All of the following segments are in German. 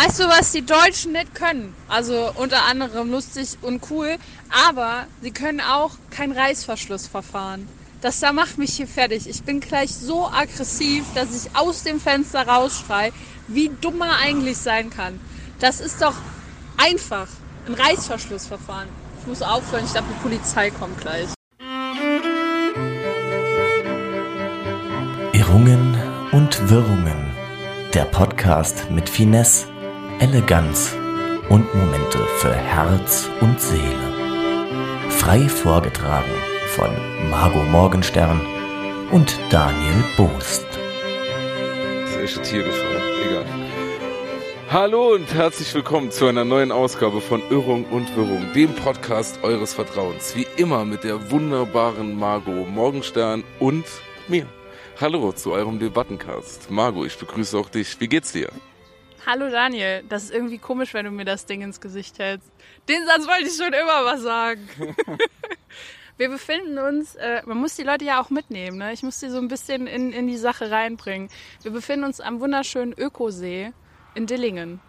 Weißt du, was die Deutschen nicht können? Also unter anderem lustig und cool, aber sie können auch kein Reißverschlussverfahren. Das da macht mich hier fertig. Ich bin gleich so aggressiv, dass ich aus dem Fenster rausschrei, wie dumm man eigentlich sein kann. Das ist doch einfach ein Reißverschlussverfahren. Ich muss aufhören, ich glaube, die Polizei kommt gleich. Irrungen und Wirrungen. Der Podcast mit Finesse, Eleganz und Momente für Herz und Seele. Frei vorgetragen von Margot Morgenstern und Daniel Boost. Das ist Tier gefallen. Egal. Hallo und herzlich willkommen zu einer neuen Ausgabe von Irrung und Wirrung, dem Podcast eures Vertrauens. Wie immer mit der wunderbaren Margot Morgenstern und mir. Hallo zu eurem Debattencast. Margot, ich begrüße auch dich. Wie geht's dir? Hallo Daniel, das ist irgendwie komisch, wenn du mir das Ding ins Gesicht hältst. Den Satz wollte ich schon immer was sagen. Wir befinden uns, äh, man muss die Leute ja auch mitnehmen, ne? ich muss die so ein bisschen in, in die Sache reinbringen. Wir befinden uns am wunderschönen Ökosee in Dillingen,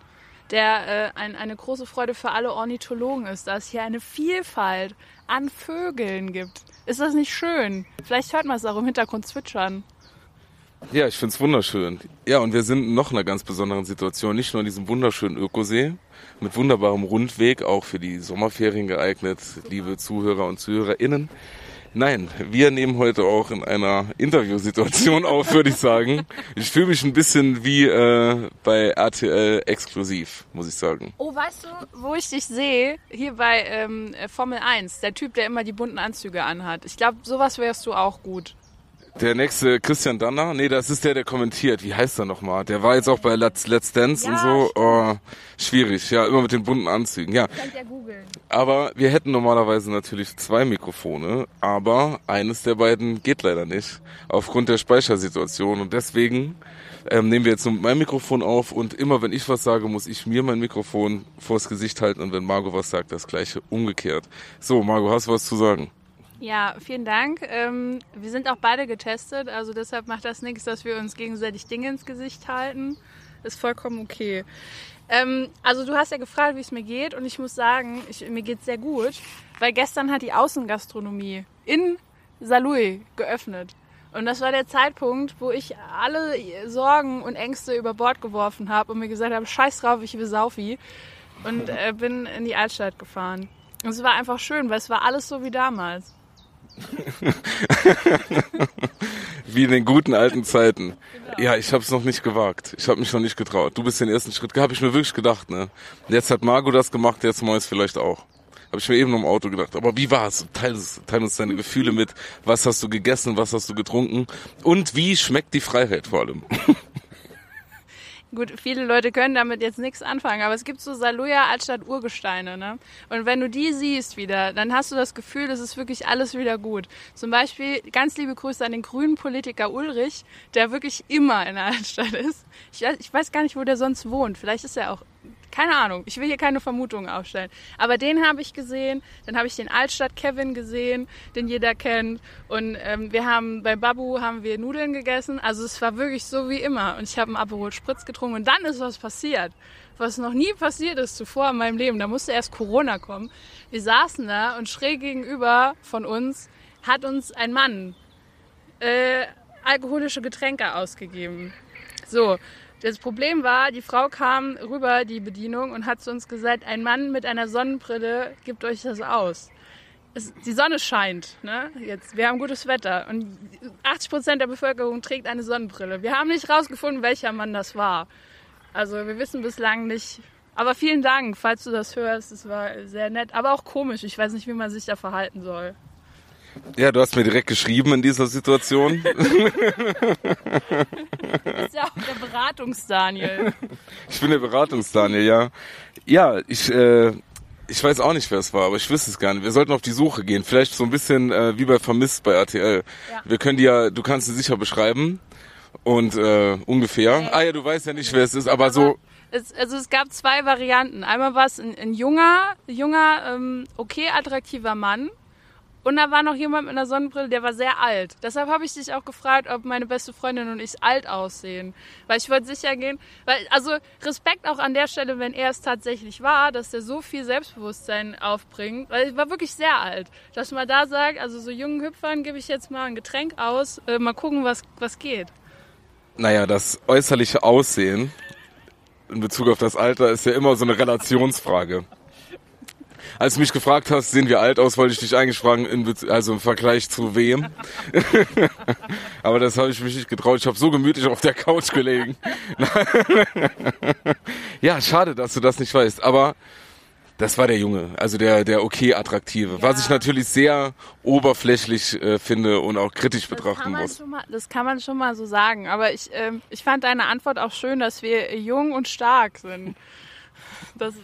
der äh, ein, eine große Freude für alle Ornithologen ist, da es hier eine Vielfalt an Vögeln gibt. Ist das nicht schön? Vielleicht hört man es auch im Hintergrund zwitschern. Ja, ich find's wunderschön. Ja, und wir sind in noch einer ganz besonderen Situation. Nicht nur in diesem wunderschönen Ökosee mit wunderbarem Rundweg, auch für die Sommerferien geeignet, liebe Zuhörer und ZuhörerInnen. Nein, wir nehmen heute auch in einer Interviewsituation auf, würde ich sagen. Ich fühle mich ein bisschen wie äh, bei RTL exklusiv, muss ich sagen. Oh, weißt du, wo ich dich sehe? Hier bei ähm, Formel 1, der Typ, der immer die bunten Anzüge anhat. Ich glaube, sowas wärst du auch gut. Der nächste Christian Danner, nee, das ist der, der kommentiert. Wie heißt er nochmal? Der war jetzt auch bei Let's, Let's Dance Ja, und so. Oh, schwierig, ja, immer mit den bunten Anzügen. Ja, Könnt ihr googeln. aber wir hätten normalerweise natürlich zwei Mikrofone, aber eines der beiden geht leider nicht aufgrund der Speichersituation und deswegen ähm, nehmen wir jetzt nur mein Mikrofon auf und immer wenn ich was sage, muss ich mir mein Mikrofon vors Gesicht halten und wenn Margot was sagt, das gleiche umgekehrt. So, Margot, hast du was zu sagen? Ja, vielen Dank. Ähm, wir sind auch beide getestet, also deshalb macht das nichts, dass wir uns gegenseitig Dinge ins Gesicht halten. Ist vollkommen okay. Ähm, also du hast ja gefragt, wie es mir geht und ich muss sagen, ich, mir geht's sehr gut, weil gestern hat die Außengastronomie in Saarlouis geöffnet. Und das war der Zeitpunkt, wo ich alle Sorgen und Ängste über Bord geworfen habe und mir gesagt habe, scheiß drauf, ich will Saufi. Und äh, bin in die Altstadt gefahren. Und es war einfach schön, weil es war alles so wie damals. Wie in den guten alten Zeiten. Ja, ich habe es noch nicht gewagt. Ich habe mich noch nicht getraut. Du bist den ersten Schritt, habe ich mir wirklich gedacht. Ne? Jetzt hat Margot das gemacht, jetzt Mois vielleicht auch. Habe ich mir eben im Auto gedacht. Aber wie war's? Teil, teil uns deine Gefühle mit. Was hast du gegessen? Was hast du getrunken? Und wie schmeckt die Freiheit vor allem? Gut, viele Leute können damit jetzt nichts anfangen, aber es gibt so Saluja Altstadt Urgesteine, ne? Und wenn du die siehst wieder, dann hast du das Gefühl, das ist wirklich alles wieder gut. Zum Beispiel ganz liebe Grüße an den grünen Politiker Ulrich, der wirklich immer in der Altstadt ist. Ich ich weiß gar nicht, wo der sonst wohnt. Vielleicht ist er auch keine Ahnung, ich will hier keine Vermutungen aufstellen. Aber den habe ich gesehen, dann habe ich den Altstadt Kevin gesehen, den jeder kennt. Und ähm, wir haben bei Babu haben wir Nudeln gegessen. Also es war wirklich so wie immer. Und ich habe einen Aperol Spritz getrunken und dann ist was passiert, was noch nie passiert ist zuvor in meinem Leben. Da musste erst Corona kommen. Wir saßen da und schräg gegenüber von uns hat uns ein Mann äh, alkoholische Getränke ausgegeben. So, das Problem war, die Frau kam rüber, die Bedienung, und hat zu uns gesagt, ein Mann mit einer Sonnenbrille gibt euch das aus. Es, die Sonne scheint, ne? Jetzt, wir haben gutes Wetter und 80 Prozent der Bevölkerung trägt eine Sonnenbrille. Wir haben nicht rausgefunden, welcher Mann das war. Also wir wissen bislang nicht. Aber vielen Dank, falls du das hörst. Es war sehr nett, aber auch komisch. Ich weiß nicht, wie man sich da verhalten soll. Ja, du hast mir direkt geschrieben in dieser Situation. Das ist ja auch der Beratungs-Daniel. Ich bin der Beratungs-Daniel, ja. Ja, ich, äh, ich weiß auch nicht, wer es war, aber ich wüsste es gar nicht. Wir sollten auf die Suche gehen. Vielleicht so ein bisschen äh, wie bei Vermisst bei RTL. Ja. Wir können die ja, du kannst sie sicher beschreiben. Und äh, ungefähr. Ah ja, du weißt ja nicht, wer es ist, aber so. Es, also es gab zwei Varianten. Einmal war es ein, ein junger, junger, ähm, okay attraktiver Mann Und da war noch jemand mit einer Sonnenbrille, der war sehr alt. Deshalb habe ich dich auch gefragt, ob meine beste Freundin und ich alt aussehen. Weil ich wollte sicher gehen, weil, also Respekt auch an der Stelle, wenn er es tatsächlich war, dass der so viel Selbstbewusstsein aufbringt. Weil ich war wirklich sehr alt. Dass man da sagt, also so jungen Hüpfern gebe ich jetzt mal ein Getränk aus, äh, mal gucken, was, was geht. Naja, das äußerliche Aussehen in Bezug auf das Alter ist ja immer so eine Relationsfrage. Als du mich gefragt hast, sehen wir alt aus, wollte ich dich eigentlich fragen, in also im Vergleich zu wem. Aber das habe ich mich nicht getraut. Ich habe so gemütlich auf der Couch gelegen. ja, schade, dass du das nicht weißt. Aber das war der Junge, also der, der okay attraktive. Ja. Was ich natürlich sehr oberflächlich äh, finde und auch kritisch das betrachten muss. Mal, das kann man schon mal so sagen. Aber ich, äh, ich fand deine Antwort auch schön, dass wir jung und stark sind. Das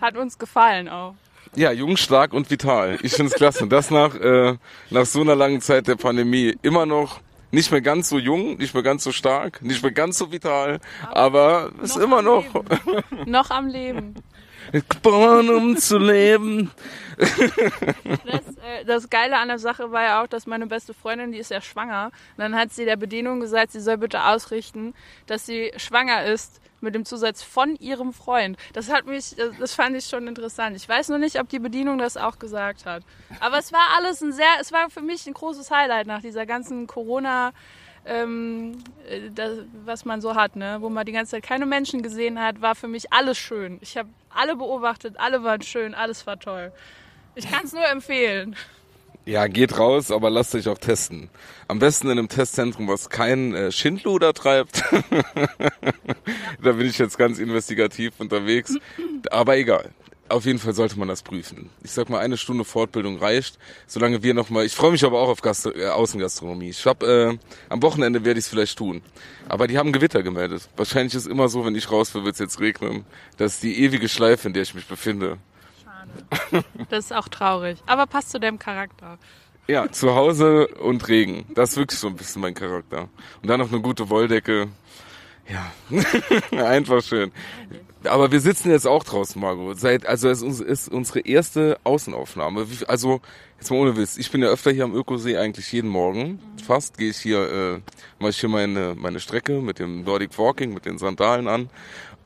hat uns gefallen auch. Ja, jung, stark und vital. Ich finde es klasse. Das nach, äh, nach so einer langen Zeit der Pandemie immer noch nicht mehr ganz so jung, nicht mehr ganz so stark, nicht mehr ganz so vital, aber, aber ist immer noch. noch am Leben. Geboren, um zu leben. Das, äh, das Geile an der Sache war ja auch, dass meine beste Freundin, die ist ja schwanger, und dann hat sie der Bedienung gesagt, sie soll bitte ausrichten, dass sie schwanger ist mit dem Zusatz von ihrem Freund. Das hat mich, das fand ich schon interessant. Ich weiß nur nicht, ob die Bedienung das auch gesagt hat. Aber es war alles ein sehr, es war für mich ein großes Highlight nach dieser ganzen Corona- ähm, äh, das, was man so hat, ne? wo man die ganze Zeit keine Menschen gesehen hat, war für mich alles schön. Ich habe alle beobachtet, alle waren schön, alles war toll. Ich kann es nur empfehlen. Ja, geht raus, aber lasst euch auch testen. Am besten in einem Testzentrum, was kein äh, Schindluder treibt. da bin ich jetzt ganz investigativ unterwegs. Aber egal. Auf jeden Fall sollte man das prüfen. Ich sag mal, eine Stunde Fortbildung reicht, solange wir noch mal. Ich freue mich aber auch auf Gast äh, Außengastronomie. Ich hab, äh, am Wochenende werde ich es vielleicht tun. Aber die haben Gewitter gemeldet. Wahrscheinlich ist immer so, wenn ich raus will, wird es jetzt regnen. Das ist die ewige Schleife, in der ich mich befinde. Das ist auch traurig. Aber passt zu deinem Charakter. Ja, zu Hause und Regen. Das ist wirklich so ein bisschen mein Charakter. Und dann noch eine gute Wolldecke. Ja, einfach schön. Aber wir sitzen jetzt auch draußen, Margot. Seit, also es ist unsere erste Außenaufnahme. Also, jetzt mal ohne Witz. Ich bin ja öfter hier am Ökosee eigentlich jeden Morgen. Fast gehe ich hier, äh, mache ich hier meine, meine Strecke mit dem Nordic Walking, mit den Sandalen an.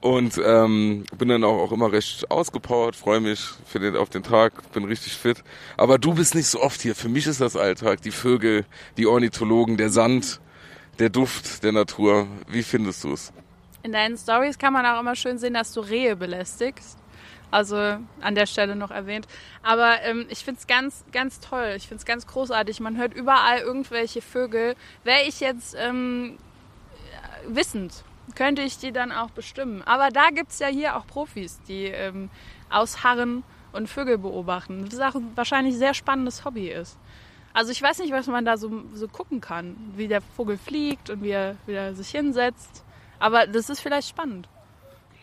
Und ähm, bin dann auch, auch immer recht ausgepowert, freue mich für den, auf den Tag, bin richtig fit. Aber du bist nicht so oft hier. Für mich ist das Alltag. Die Vögel, die Ornithologen, der Sand, der Duft der Natur. Wie findest du es? In deinen Stories kann man auch immer schön sehen, dass du Rehe belästigst. Also an der Stelle noch erwähnt. Aber ähm, ich finde es ganz, ganz toll. Ich finde es ganz großartig. Man hört überall irgendwelche Vögel. Wäre ich jetzt ähm, wissend, könnte ich die dann auch bestimmen. Aber da gibt es ja hier auch Profis, die ähm, ausharren und Vögel beobachten. Das ist auch ein wahrscheinlich sehr spannendes Hobby ist. Also ich weiß nicht, was man da so, so gucken kann, wie der Vogel fliegt und wie er, wie er sich hinsetzt. Aber das ist vielleicht spannend.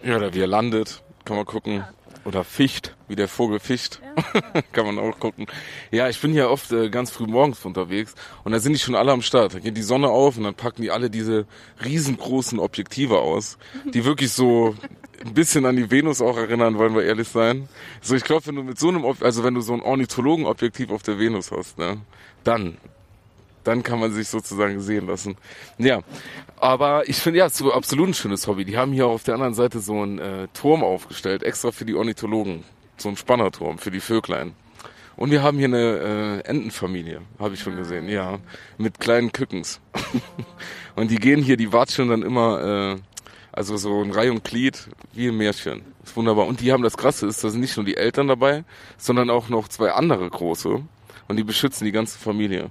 Ja, oder wie er landet, kann man gucken. Ja. Oder ficht, wie der Vogel ficht. Ja. Kann man auch gucken. Ja, ich bin hier oft äh, ganz früh morgens unterwegs und da sind die schon alle am Start. Da geht die Sonne auf und dann packen die alle diese riesengroßen Objektive aus, die wirklich so ein bisschen an die Venus auch erinnern, wollen wir ehrlich sein. So, ich glaube, wenn du mit so einem, also wenn du so ein Ornithologenobjektiv auf der Venus hast, ne, dann dann kann man sich sozusagen sehen lassen. Ja, aber ich finde, ja, es ist so absolut ein schönes Hobby. Die haben hier auf der anderen Seite so einen äh, Turm aufgestellt, extra für die Ornithologen. So ein Spannerturm für die Vöglein. Und wir haben hier eine äh, Entenfamilie, habe ich schon gesehen, ja, mit kleinen Kückens. und die gehen hier, die watscheln dann immer, äh, also so ein Reihe und Glied, wie ein Märchen. ist wunderbar. Und die haben das Krasse, ist, da sind nicht nur die Eltern dabei, sondern auch noch zwei andere große. Und die beschützen die ganze Familie.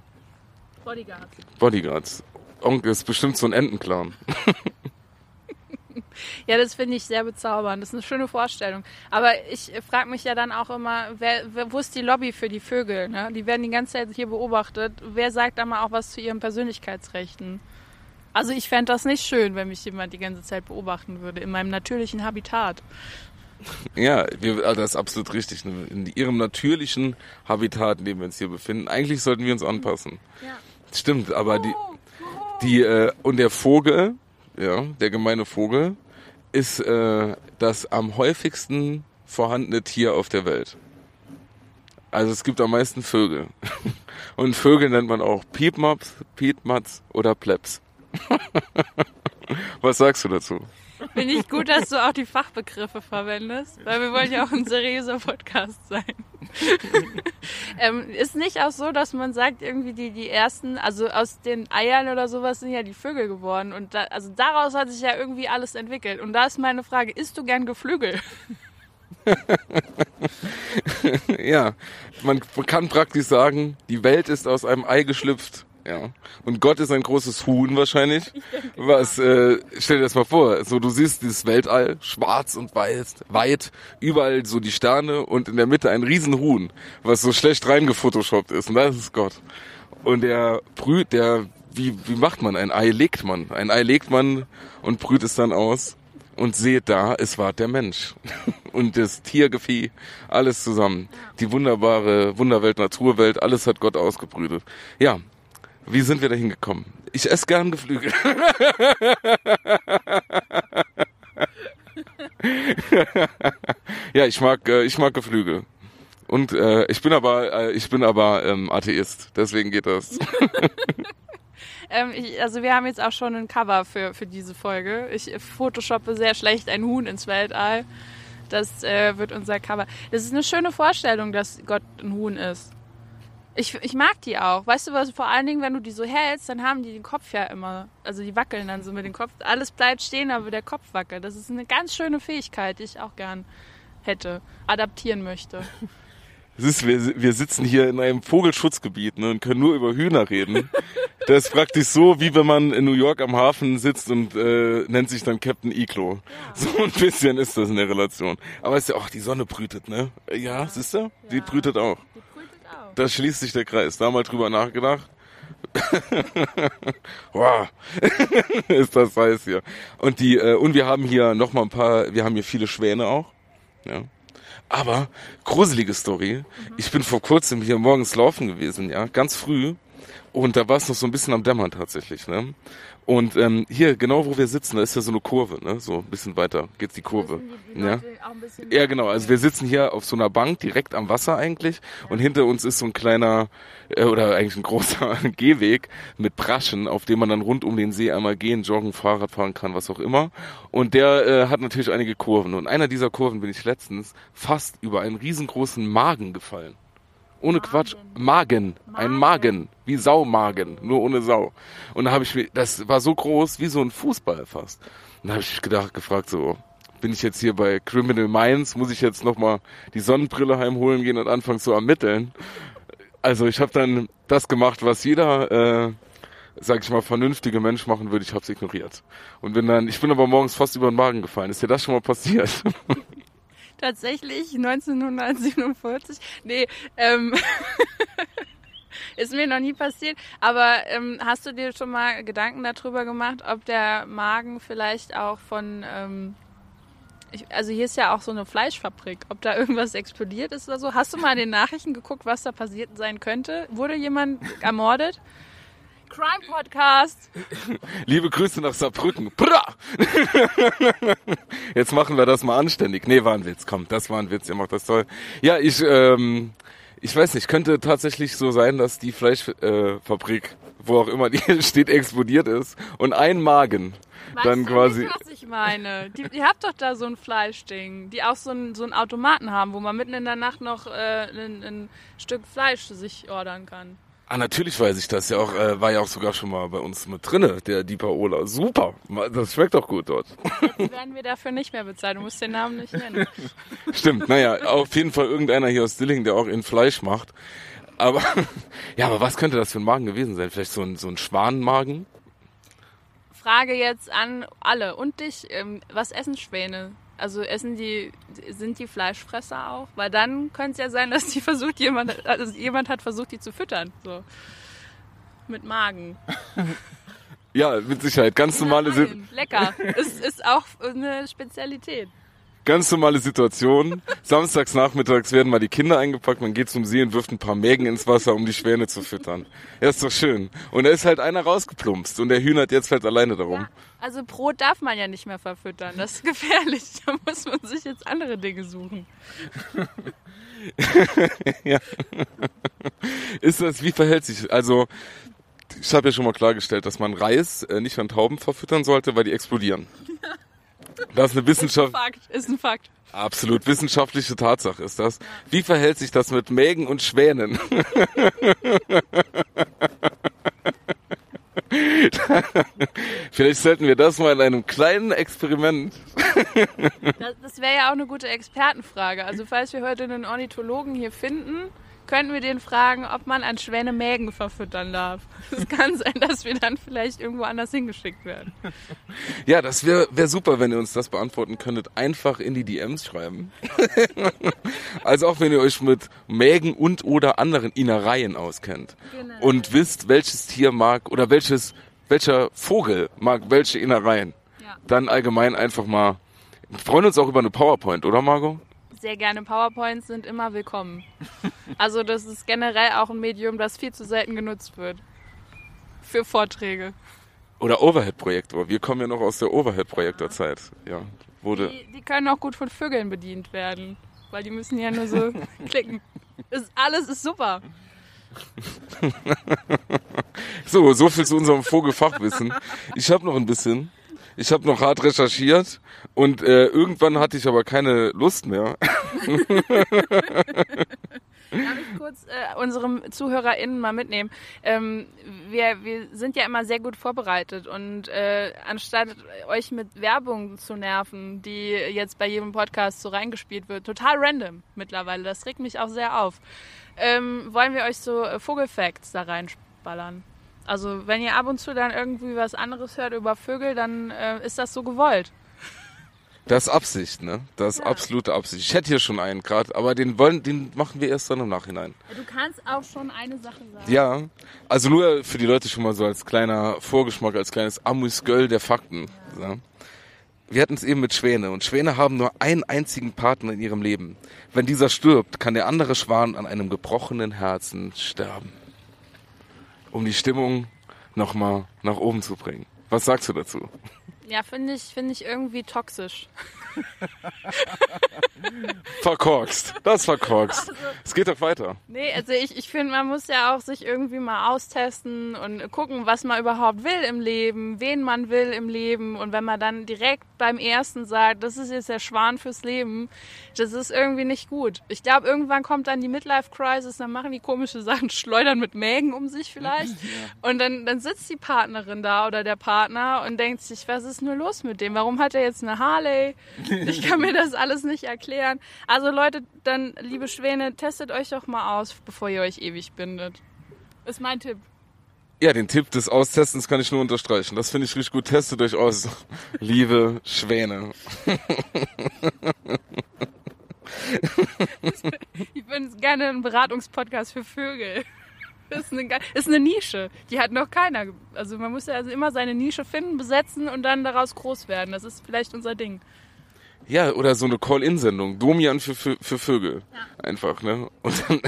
Bodyguards. Bodyguards. Onkel ist bestimmt so ein Entenclan. ja, das finde ich sehr bezaubernd. Das ist eine schöne Vorstellung. Aber ich frage mich ja dann auch immer, wer, wer, wo ist die Lobby für die Vögel? Ne? Die werden die ganze Zeit hier beobachtet. Wer sagt da mal auch was zu ihren Persönlichkeitsrechten? Also ich fände das nicht schön, wenn mich jemand die ganze Zeit beobachten würde, in meinem natürlichen Habitat. Ja, wir, also das ist absolut richtig. In ihrem natürlichen Habitat, in dem wir uns hier befinden. Eigentlich sollten wir uns anpassen. Ja. Stimmt, aber die, die äh, und der Vogel, ja, der gemeine Vogel, ist äh, das am häufigsten vorhandene Tier auf der Welt. Also es gibt am meisten Vögel. Und Vögel nennt man auch Piepmops, Piepmatz oder Plebs. Was sagst du dazu? Finde ich gut, dass du auch die Fachbegriffe verwendest, weil wir wollen ja auch ein seriöser Podcast sein. ähm, ist nicht auch so, dass man sagt, irgendwie die, die ersten, also aus den Eiern oder sowas sind ja die Vögel geworden und da, also daraus hat sich ja irgendwie alles entwickelt. Und da ist meine Frage, isst du gern Geflügel? ja, man kann praktisch sagen, die Welt ist aus einem Ei geschlüpft. Ja. Und Gott ist ein großes Huhn wahrscheinlich. Was, äh, stell dir das mal vor, so du siehst dieses Weltall, schwarz und weiß, weit, überall so die Sterne und in der Mitte ein Riesenhuhn, was so schlecht reingefotoshoppt ist. Und das ist Gott. Und der brüht, der, wie, wie macht man? Ein Ei legt man. Ein Ei legt man und brüht es dann aus. Und seht da, es war der Mensch. Und das Tiergefieh, alles zusammen. Die wunderbare Wunderwelt, Naturwelt, alles hat Gott ausgebrütet. Ja, wie sind wir da hingekommen? Ich esse gern Geflügel. ja, ich mag, äh, ich mag Geflügel. Und äh, ich bin aber, äh, ich bin aber ähm, Atheist. Deswegen geht das. ähm, ich, also wir haben jetzt auch schon ein Cover für, für diese Folge. Ich photoshoppe sehr schlecht ein Huhn ins Weltall. Das äh, wird unser Cover. Das ist eine schöne Vorstellung, dass Gott ein Huhn ist. Ich, ich mag die auch. Weißt du was, vor allen Dingen, wenn du die so hältst, dann haben die den Kopf ja immer. Also die wackeln dann so mit dem Kopf. Alles bleibt stehen, aber der Kopf wackelt. Das ist eine ganz schöne Fähigkeit, die ich auch gern hätte, adaptieren möchte. Es ist, wir, wir sitzen hier in einem Vogelschutzgebiet ne, und können nur über Hühner reden. Das ist praktisch so, wie wenn man in New York am Hafen sitzt und äh, nennt sich dann Captain Iglo. Ja. So ein bisschen ist das in der Relation. Aber es ist ja auch, die Sonne brütet, ne? Ja, ja. siehst du? Die ja. brütet auch. Die da schließt sich der Kreis. Da mal drüber nachgedacht. wow, ist das heiß hier. Und die äh, und wir haben hier noch mal ein paar. Wir haben hier viele Schwäne auch. Ja. Aber gruselige Story. Mhm. Ich bin vor kurzem hier morgens laufen gewesen, ja, ganz früh. Und da war es noch so ein bisschen am Dämmern tatsächlich, ne? Und ähm, hier, genau wo wir sitzen, da ist ja so eine Kurve, ne? So ein bisschen weiter geht's die Kurve. Die, ja? ja, genau. Also wir sitzen hier auf so einer Bank direkt am Wasser eigentlich ja. und hinter uns ist so ein kleiner äh, oder eigentlich ein großer Gehweg mit Braschen, auf dem man dann rund um den See einmal gehen, joggen, Fahrrad fahren kann, was auch immer. Und der äh, hat natürlich einige Kurven. Und einer dieser Kurven bin ich letztens fast über einen riesengroßen Magen gefallen. Ohne. Quatsch. Magen. Ein Magen. Wie Saumagen. Nur ohne Sau. Und da habe ich mir, das war so groß wie so ein Fußball fast. Und da habe ich gedacht, gefragt so, bin ich jetzt hier bei Criminal Minds, muss ich jetzt nochmal die Sonnenbrille heimholen gehen und anfangen zu ermitteln. Also ich habe dann das gemacht, was jeder, äh, sag ich mal, vernünftige Mensch machen würde. Ich habe es ignoriert. Und bin dann, ich bin aber morgens fast über den Magen gefallen. Ist dir das schon mal passiert? tatsächlich 1947. Nee, ähm, ist mir noch nie passiert. Aber ähm, hast du dir schon mal Gedanken darüber gemacht, ob der Magen vielleicht auch von ähm, ich, also hier ist ja auch so eine Fleischfabrik, ob da irgendwas explodiert ist oder so. Hast du mal in den Nachrichten geguckt, was da passiert sein könnte? Wurde jemand ermordet? Crime Podcast. Liebe Grüße nach Saarbrücken. Jetzt machen wir das mal anständig. Nee, war ein Witz. Komm, das war ein Witz. Ihr macht das toll. Ja, ich, ähm, ich weiß nicht, könnte tatsächlich so sein, dass die Fleischfabrik, äh, wo auch immer die steht, explodiert ist und ein Magen weißt dann quasi. Nicht, was ich meine? Die, die habt doch da so ein Fleischding, die auch so ein, so einen Automaten haben, wo man mitten in der Nacht noch äh, ein, ein Stück Fleisch sich ordern kann. Ah, natürlich weiß ich das. Ja auch, äh, war ja auch sogar schon mal bei uns mit drinne, der Deeper Ola. Super. Das schmeckt doch gut dort. Jetzt werden wir dafür nicht mehr bezahlt. Du musst den Namen nicht nennen. Stimmt. Naja, auf jeden Fall irgendeiner hier aus Dilling, der auch in Fleisch macht. Aber, ja, aber was könnte das für ein Magen gewesen sein? Vielleicht so ein, so ein Schwanenmagen? Frage jetzt an alle und dich. Ähm, was essen Schwäne? Also essen die, sind die Fleischfresser auch? Weil dann könnte es ja sein, dass die versucht, jemand, also jemand hat versucht, die zu füttern. So. Mit Magen. ja, mit Sicherheit. Ganz normale sind. Lecker. Es ist auch eine Spezialität. Ganz normale Situation. Samstags nachmittags werden mal die Kinder eingepackt, man geht zum See und wirft ein paar Mägen ins Wasser, um die Schwäne zu füttern. Ja, ist doch schön. Und da ist halt einer rausgeplumpst und der Hühner hat jetzt halt alleine darum. Ja, also Brot darf man ja nicht mehr verfüttern, das ist gefährlich. Da muss man sich jetzt andere Dinge suchen. ja. Ist das, wie verhält sich, also, ich habe ja schon mal klargestellt, dass man Reis äh, nicht an Tauben verfüttern sollte, weil die explodieren. Das ist eine Wissenschaft. Fakt, ist ein Fakt. Absolut wissenschaftliche Tatsache ist das. Wie verhält sich das mit Mägen und Schwänen? Vielleicht sollten wir das mal in einem kleinen Experiment. Das, das wäre ja auch eine gute Expertenfrage. Also falls wir heute einen Ornithologen hier finden, könnten wir den fragen, ob man an Schwäne Mägen verfüttern darf. Es kann sein, dass wir dann vielleicht irgendwo anders hingeschickt werden. Ja, das wäre wär super, wenn ihr uns das beantworten könntet. Einfach in die DMs schreiben. also auch wenn ihr euch mit Mägen und oder anderen Innereien auskennt. Genau. Und wisst, welches Tier mag oder welches, welcher Vogel mag welche Innereien. Ja. Dann allgemein einfach mal. Wir freuen uns auch über eine PowerPoint, oder Margot? Sehr gerne. PowerPoints sind immer willkommen. Also das ist generell auch ein Medium, das viel zu selten genutzt wird. Für Vorträge. Oder Overhead-Projektor. Wir kommen ja noch aus der Overhead-Projektorzeit. Ja, wurde. Die, die können auch gut von Vögeln bedient werden. Weil die müssen ja nur so klicken. Ist, alles ist super. So, so viel zu unserem Vogelfachwissen. Ich habe noch ein bisschen. Ich habe noch hart recherchiert und äh, irgendwann hatte ich aber keine Lust mehr. Darf ich kurz äh, unserem ZuhörerInnen mal mitnehmen? Ähm, wir, wir sind ja immer sehr gut vorbereitet und äh, anstatt euch mit Werbung zu nerven, die jetzt bei jedem Podcast so reingespielt wird, total random mittlerweile, das regt mich auch sehr auf, ähm, wollen wir euch so äh, Vogelfacts da reinballern. Also wenn ihr ab und zu dann irgendwie was anderes hört über Vögel, dann äh, ist das so gewollt. Das ist Absicht, ne? Das ist absolute Absicht. Ich hätte hier schon einen gerade, aber den wollen, den machen wir erst dann im Nachhinein. Du kannst auch schon eine Sache sagen. Ja, also nur für die Leute schon mal so als kleiner Vorgeschmack, als kleines Amüsgöl der Fakten. Ja. Wir hatten es eben mit Schwäne und Schwäne haben nur einen einzigen Partner in ihrem Leben. Wenn dieser stirbt, kann der andere Schwan an einem gebrochenen Herzen sterben. Um die Stimmung nochmal nach oben zu bringen. Was sagst du dazu? Ja, finde ich, finde ich irgendwie toxisch. Verkorkst. Das verkorkst. Es geht doch weiter. Nee, also ich, ich finde, man muss ja auch sich irgendwie mal austesten und gucken, was man überhaupt will im Leben, wen man will im Leben. Und wenn man dann direkt beim ersten sagt, das ist jetzt der Schwan fürs Leben, das ist irgendwie nicht gut. Ich glaube, irgendwann kommt dann die Midlife-Crisis, dann machen die komische Sachen, schleudern mit Mägen um sich vielleicht. Und dann, dann sitzt die Partnerin da oder der Partner und denkt sich, was ist nur los mit dem? Warum hat er jetzt eine Harley? Ich kann mir das alles nicht erklären. Also Leute, dann, liebe Schwäne, testet euch doch mal aus, bevor ihr euch ewig bindet. Ist mein Tipp. Ja, den Tipp des Austestens kann ich nur unterstreichen. Das finde ich richtig gut. Testet euch aus, liebe Schwäne. Ich bin gerne ein Beratungspodcast für Vögel. Das ist eine, ist eine Nische. Die hat noch keiner. Also man muss ja also immer seine Nische finden, besetzen und dann daraus groß werden. Das ist vielleicht unser Ding. Ja, oder so eine Call-In-Sendung. Domian für, für, für Vögel. Einfach, ne? Und dann,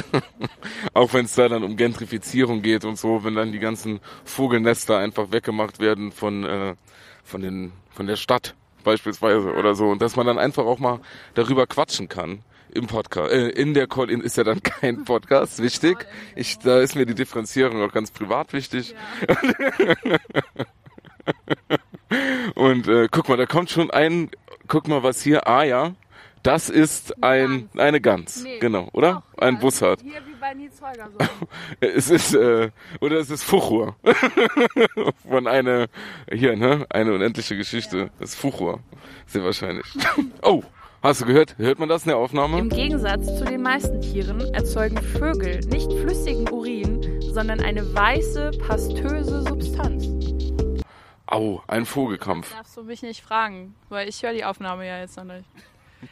auch wenn es da dann um Gentrifizierung geht und so, wenn dann die ganzen Vogelnester einfach weggemacht werden von, äh, von, den, von der Stadt beispielsweise oder so. Und dass man dann einfach auch mal darüber quatschen kann. Im Podcast, äh, in der Call-In ist ja dann kein Podcast, wichtig. Ich, da ist mir die Differenzierung auch ganz privat wichtig. Und äh, guck mal, da kommt schon ein, guck mal, was hier, ah ja, das ist ein, eine Gans, Nee. genau, oder? Doch, ein ja, Bussard. Hier wie bei Nils Holger so. Es ist, äh, oder es ist Fuchur. Von einer, hier, ne, eine unendliche Geschichte. Das ist Fuchur, sehr wahrscheinlich. Oh, hast du gehört? Hört man das in der Aufnahme? Im Gegensatz zu den meisten Tieren erzeugen Vögel nicht flüssigen Urin, sondern eine weiße, pastöse Substanz. Au, ein Vogelkampf. Darfst du mich nicht fragen, weil ich höre die Aufnahme ja jetzt noch nicht.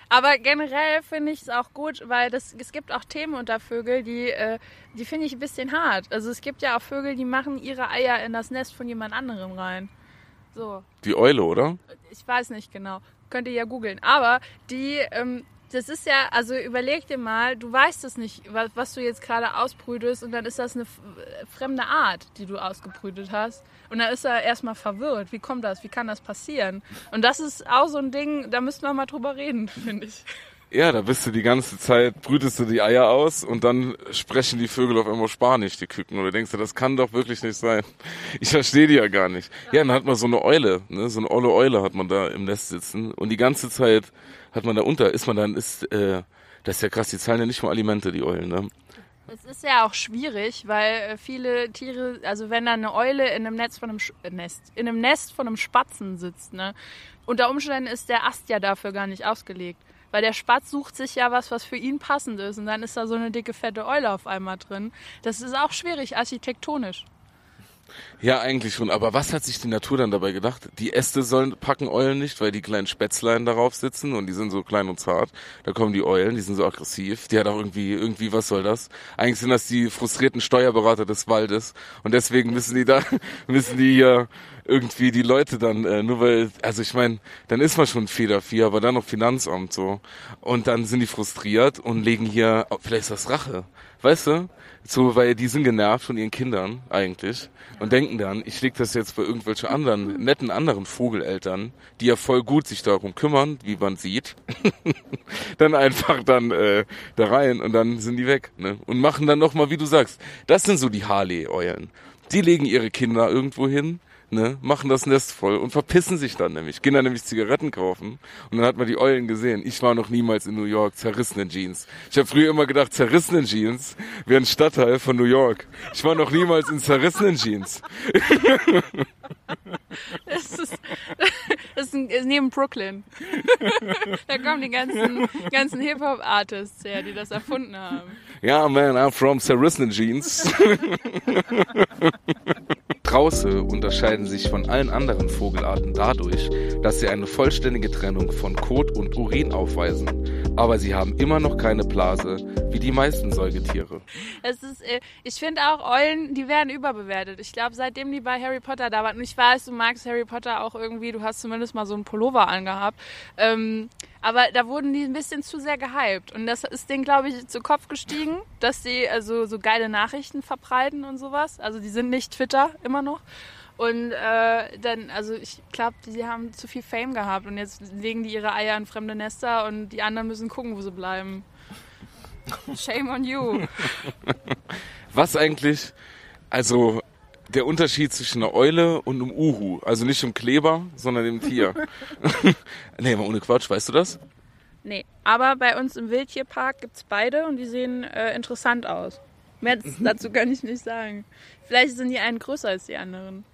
Aber generell finde ich es auch gut, weil das, es gibt auch Themen unter Vögel, die, äh, die finde ich ein bisschen hart. Also es gibt ja auch Vögel, die machen ihre Eier in das Nest von jemand anderem rein. So, Die Eule, oder? ich weiß nicht genau. Könnt ihr ja googeln. Aber die, ähm, das ist ja, also überleg dir mal, du weißt es nicht, was, was du jetzt gerade ausbrütest und dann ist das eine fremde Art, die du ausgebrütet hast. Und dann ist er erstmal verwirrt. Wie kommt das? Wie kann das passieren? Und das ist auch so ein Ding, da müssten wir mal drüber reden, finde ich. Ja, da bist du die ganze Zeit, brütest du die Eier aus und dann sprechen die Vögel auf einmal Spanisch, die Küken. Du denkst dir, das kann doch wirklich nicht sein. Ich verstehe die ja gar nicht. Ja, dann hat man so eine Eule, ne? so eine olle Eule hat man da im Nest sitzen. Und die ganze Zeit hat man da unter, ist man dann, ist, äh, das ist ja krass, die zahlen ja nicht mal Alimente, die Eulen, ne? Es ist ja auch schwierig, weil äh, viele Tiere, also wenn da eine Eule in einem Netz von einem Sch äh, Nest, in einem Nest von einem Spatzen sitzt, ne, unter Umständen ist der Ast ja dafür gar nicht ausgelegt. Weil der Spatz sucht sich ja was, was für ihn passend ist. Und dann ist da so eine dicke, fette Eule auf einmal drin. Das ist auch schwierig architektonisch. Ja, eigentlich schon. Aber was hat sich die Natur dann dabei gedacht? Die Äste sollen packen Eulen nicht, weil die kleinen Spätzlein darauf sitzen und die sind so klein und zart. Da kommen die Eulen, die sind so aggressiv. Die hat auch irgendwie, irgendwie, was soll das? Eigentlich sind das die frustrierten Steuerberater des Waldes. Und deswegen müssen die da, müssen die hier irgendwie die Leute dann, äh, nur weil, also ich meine, dann ist man schon Federvieh, aber dann noch Finanzamt so. Und dann sind die frustriert und legen hier, vielleicht ist das Rache. Weißt du? So, weil die sind genervt von ihren Kindern eigentlich und denken dann, ich leg das jetzt bei irgendwelchen anderen, netten anderen Vogeleltern, die ja voll gut sich darum kümmern, wie man sieht, dann einfach dann äh, da rein und dann sind die weg. Ne? Und machen dann nochmal, wie du sagst, das sind so die Harley-Eulen. Die legen ihre Kinder irgendwo hin, ne, machen das Nest voll und verpissen sich dann nämlich, gehen dann nämlich Zigaretten kaufen und dann hat man die Eulen gesehen. Ich war noch niemals in New York, zerrissene Jeans. Ich habe früher immer gedacht, zerrissene Jeans wäre ein Stadtteil von New York. Ich war noch niemals in zerrissenen Jeans. Das ist, das ist, ein, ist neben Brooklyn. Da kommen die ganzen, ganzen Hip-Hop-Artists her, die das erfunden haben. Ja, yeah, man, I'm from zerrissene Jeans. Strauße unterscheiden sich von allen anderen Vogelarten dadurch, dass sie eine vollständige Trennung von Kot und Urin aufweisen. Aber sie haben immer noch keine Blase, wie die meisten Säugetiere. Es ist, äh, ich finde auch Eulen, die werden überbewertet. Ich glaube, seitdem die bei Harry Potter da waren, und ich weiß, du magst Harry Potter auch irgendwie, du hast zumindest mal so einen Pullover angehabt. Ähm, aber da wurden die ein bisschen zu sehr gehypt. Und das ist denen, glaube ich, zu Kopf gestiegen, dass sie also so geile Nachrichten verbreiten und sowas. Also die sind nicht Twitter immer noch. Und äh, dann, also ich glaube, die haben zu viel Fame gehabt und jetzt legen die ihre Eier in fremde Nester und die anderen müssen gucken, wo sie bleiben. Shame on you. Was eigentlich, also der Unterschied zwischen einer Eule und einem Uhu. Also nicht dem Kleber, sondern dem Tier. nee, mal ohne Quatsch, weißt du das? Nee, aber bei uns im Wildtierpark gibt es beide und die sehen äh, interessant aus. Mehr dazu kann ich nicht sagen. Vielleicht sind die einen größer als die anderen.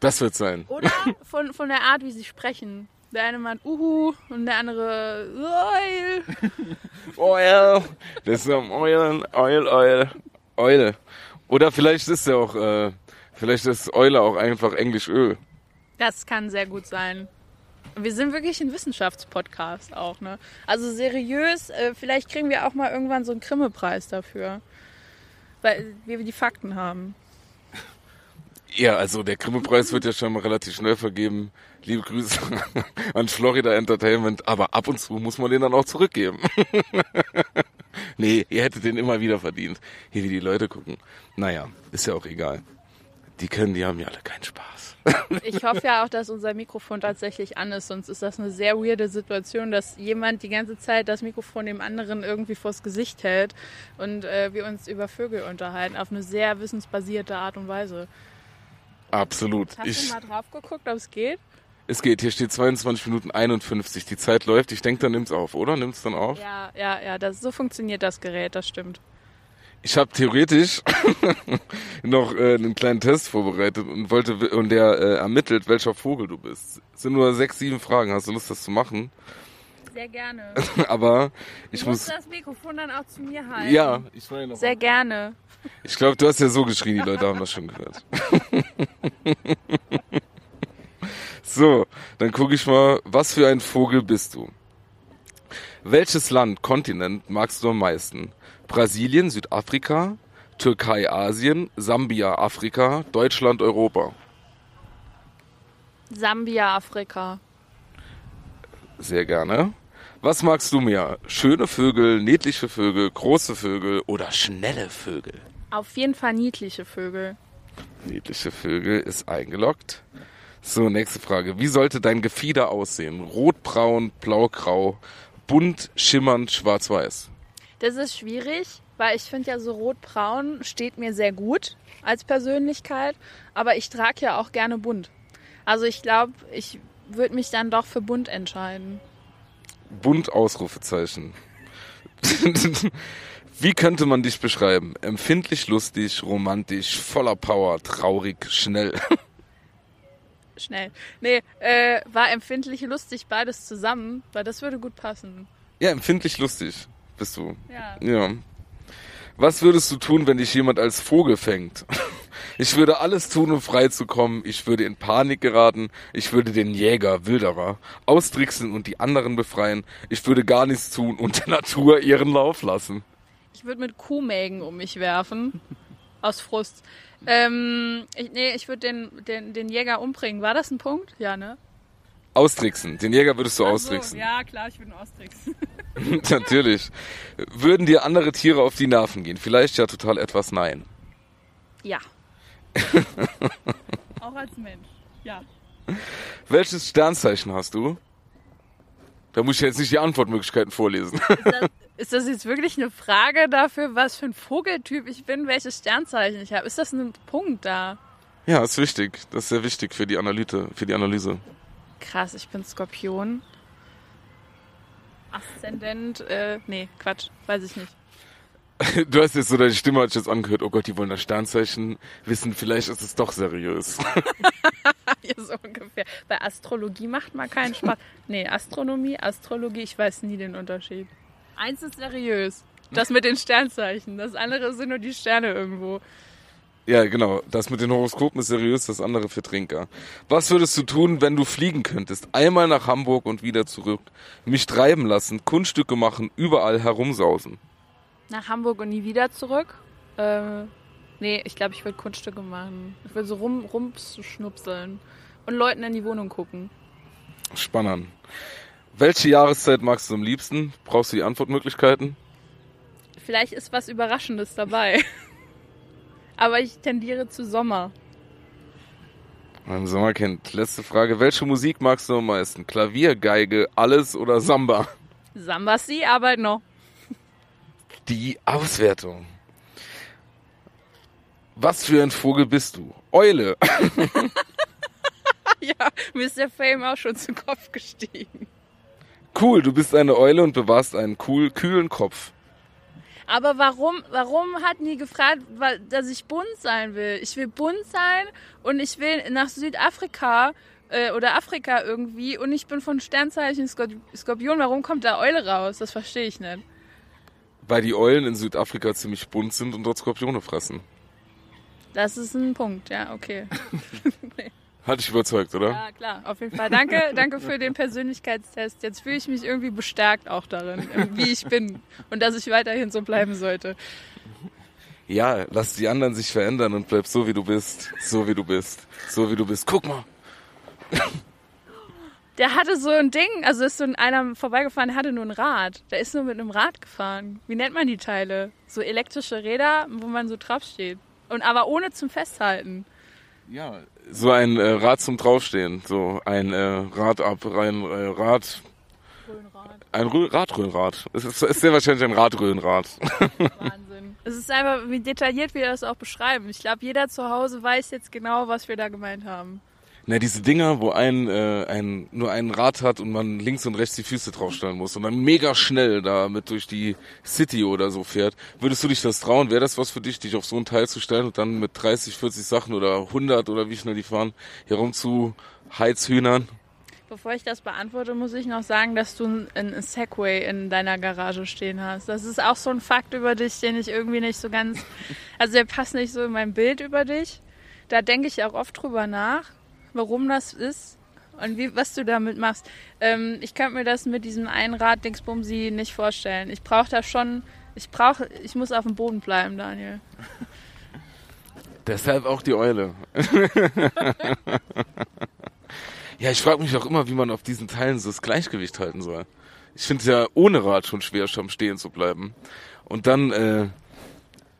Das wird sein. Oder von, von der Art, wie sie sprechen. Der eine meint Uhu und der andere Oil. Oil. Das ist um Oil, Oil, Oil, Eule. Oder vielleicht ist er auch äh, Vielleicht ist Eule auch einfach Englisch Öl. Das kann sehr gut sein. Wir sind wirklich ein Wissenschaftspodcast auch, ne? Also seriös, äh, vielleicht kriegen wir auch mal irgendwann so einen Grimme-Preis dafür. Weil wir die Fakten haben. Ja, also der Grimme-Preis wird ja schon mal relativ schnell vergeben. Liebe Grüße an Florida Entertainment, aber ab und zu muss man den dann auch zurückgeben. nee, ihr hättet den immer wieder verdient. Hier, wie die Leute gucken. Naja, ist ja auch egal die können, die haben ja alle keinen Spaß. Ich hoffe ja auch, dass unser Mikrofon tatsächlich an ist, sonst ist das eine sehr weirde Situation, dass jemand die ganze Zeit das Mikrofon dem anderen irgendwie vors Gesicht hält und äh, wir uns über Vögel unterhalten, auf eine sehr wissensbasierte Art und Weise. Absolut. Hast ich, du mal drauf geguckt, ob es geht? Es geht, hier steht 22 Minuten 51, die Zeit läuft. Ich denke, dann nimmt's auf, oder? Nimmt's dann auf? Ja, ja, ja, das, so funktioniert das Gerät, das stimmt. Ich habe theoretisch noch äh, einen kleinen Test vorbereitet und wollte und der äh, ermittelt, welcher Vogel du bist. Es sind nur sechs, sieben Fragen. Hast du Lust, das zu machen? Sehr gerne. Aber ich du muss. das Mikrofon dann auch zu mir halten. Ja, ich meine. Sehr gerne. Ich glaube, du hast ja so geschrien, die Leute haben das schon gehört. so, dann gucke ich mal, was für ein Vogel bist du? Welches Land, Kontinent magst du am meisten? Brasilien, Südafrika, Türkei, Asien, Sambia, Afrika, Deutschland, Europa. Sambia, Afrika. Sehr gerne. Was magst du mehr? Schöne Vögel, niedliche Vögel, große Vögel oder schnelle Vögel? Auf jeden Fall niedliche Vögel. Niedliche Vögel ist eingeloggt. So, nächste Frage. Wie sollte dein Gefieder aussehen? Rotbraun, blaugrau, bunt, schimmernd, schwarz-weiß? Das ist schwierig, weil ich finde ja so rot-braun steht mir sehr gut als Persönlichkeit, aber ich trage ja auch gerne bunt. Also ich glaube, ich würde mich dann doch für bunt entscheiden. Bunt Ausrufezeichen. Wie könnte man dich beschreiben? Empfindlich, lustig, romantisch, voller Power, traurig, schnell. Schnell. Nee, äh, war empfindlich, lustig, beides zusammen, weil das würde gut passen. Ja, empfindlich, lustig bist du. Ja. Ja. Was würdest du tun, wenn dich jemand als Vogel fängt? Ich würde alles tun, um frei zu kommen. Ich würde in Panik geraten. Ich würde den Jäger, Wilderer, austricksen und die anderen befreien. Ich würde gar nichts tun und der Natur ihren Lauf lassen. Ich würde mit Kuhmägen um mich werfen. Aus Frust. Ähm, ich, nee, ich würde den, den, den Jäger umbringen. War das ein Punkt? Ja, ne? Austricksen. Den Jäger würdest du so, austricksen. ja, klar, ich würde ihn austricksen. Natürlich. Würden dir andere Tiere auf die Nerven gehen? Vielleicht ja total etwas nein. ja. Auch als Mensch. Ja. Welches Sternzeichen hast du? Da muss ich jetzt nicht die Antwortmöglichkeiten vorlesen. Ist das, ist das jetzt wirklich eine Frage dafür, was für ein Vogeltyp ich bin, welches Sternzeichen ich habe? Ist das ein Punkt da? Ja, ist wichtig. Das ist sehr wichtig für die Analyse. Für die Analyse. Krass, ich bin Skorpion. Aszendent, äh, nee, Quatsch, weiß ich nicht. Du hast jetzt so deine Stimme hat sich jetzt angehört. Oh Gott, die wollen das Sternzeichen wissen. Vielleicht ist es doch seriös. Ja, so ungefähr. Bei Astrologie macht man keinen Spaß. Nee, Astronomie, Astrologie, ich weiß nie den Unterschied. Eins ist seriös. Das mit den Sternzeichen. Das andere sind nur die Sterne irgendwo. Ja, genau. Das mit den Horoskopen ist seriös, das andere für Trinker. Was würdest du tun, wenn du fliegen könntest? Einmal nach Hamburg und wieder zurück. Mich treiben lassen, Kunststücke machen, überall herumsausen. Nach Hamburg und nie wieder zurück. Äh, nee, ich glaube, ich würde Kunststücke machen. Ich würde so rum, rumschnupseln und Leuten in die Wohnung gucken. Spannend. Welche Jahreszeit magst du am liebsten? Brauchst du die Antwortmöglichkeiten? Vielleicht ist was Überraschendes dabei. Aber ich tendiere zu Sommer. Mein Sommerkind. Letzte Frage. Welche Musik magst du am meisten? Klavier, Geige, alles oder Samba? Sambasi, Arbeit noch. Die Auswertung. Was für ein Vogel bist du? Eule. Ja, mir ist der Fame auch schon zu Kopf gestiegen. Cool, du bist eine Eule und bewahrst einen cool, kühlen Kopf. Aber warum, warum hat nie gefragt, weil, dass ich bunt sein will? Ich will bunt sein und ich will nach Südafrika äh, oder Afrika irgendwie und ich bin von Sternzeichen Skor- Skorpion. Warum kommt da Eule raus? Das verstehe ich nicht. Weil die Eulen in Südafrika ziemlich bunt sind und dort Skorpione fressen. Das ist ein Punkt, ja, okay. Hat dich überzeugt, oder? Ja, klar, auf jeden Fall. Danke, danke für den Persönlichkeitstest. Jetzt fühle ich mich irgendwie bestärkt auch darin, wie ich bin und dass ich weiterhin so bleiben sollte. Ja, lass die anderen sich verändern und bleib so, wie du bist. So, wie du bist. So, wie du bist. Guck mal. Der hatte so ein Ding, also ist so ein- einer vorbeigefahren, der hatte nur ein Rad. Der ist nur mit einem Rad gefahren. Wie nennt man die Teile? So elektrische Räder, wo man so drauf steht. Und aber ohne zum Festhalten. Ja, so ein äh, Rad zum Draufstehen. So ein äh, Rad ab, rein, äh, Rad. Ein Rö Radröhrenrad. Es ist, ist sehr wahrscheinlich ein Radröhrenrad. Wahnsinn. Es ist einfach, wie detailliert wir das auch beschreiben. Ich glaube, jeder zu Hause weiß jetzt genau, was wir da gemeint haben. Na, diese Dinger, wo ein, äh, ein nur ein Rad hat und man links und rechts die Füße draufstellen muss und dann mega schnell damit durch die City oder so fährt. Würdest du dich das trauen? Wäre das was für dich, dich auf so ein Teil zu stellen und dann mit 30, 40 Sachen oder 100 oder wie schnell die fahren, hier rum zu Heizhühnern? Bevor ich das beantworte, muss ich noch sagen, dass du ein- ein Segway in deiner Garage stehen hast. Das ist auch so ein Fakt über dich, den ich irgendwie nicht so ganz. Also der passt nicht so in mein Bild über dich. Da denke ich auch oft drüber nach, warum das ist und wie, was du damit machst. Ähm, ich könnte mir das mit diesem Einrad Dingsbumsi nicht vorstellen. Ich brauche da schon. Ich brauche. Ich muss auf dem Boden bleiben, Daniel. Deshalb auch die Eule. ja, ich frage mich auch immer, wie man auf diesen Teilen so das Gleichgewicht halten soll. Ich finde es ja ohne Rad schon schwer, am Stehen zu bleiben. Und dann, äh,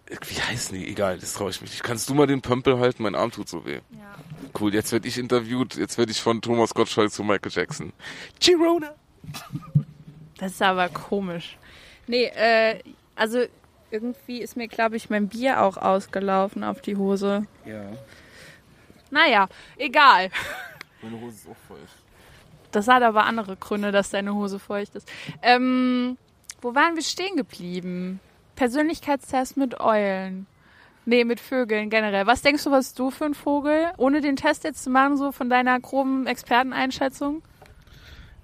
wie heißen die? Egal, das traue ich mich nicht. Kannst du mal den Pömpel halten? Mein Arm tut so weh. Ja. Cool, jetzt werde ich interviewt. Jetzt werde ich von Thomas Gottschalk zu Michael Jackson. Girona! Das ist aber komisch. Nee, äh, also irgendwie ist mir, glaube ich, mein Bier auch ausgelaufen auf die Hose. Ja. Naja, egal. Meine Hose ist auch feucht. Das hat aber andere Gründe, dass deine Hose feucht ist. Ähm, wo waren wir stehen geblieben? Persönlichkeitstest mit Eulen. Nee, mit Vögeln generell. Was denkst du, was du für ein Vogel? Ohne den Test jetzt zu machen, so von deiner groben Experteneinschätzung?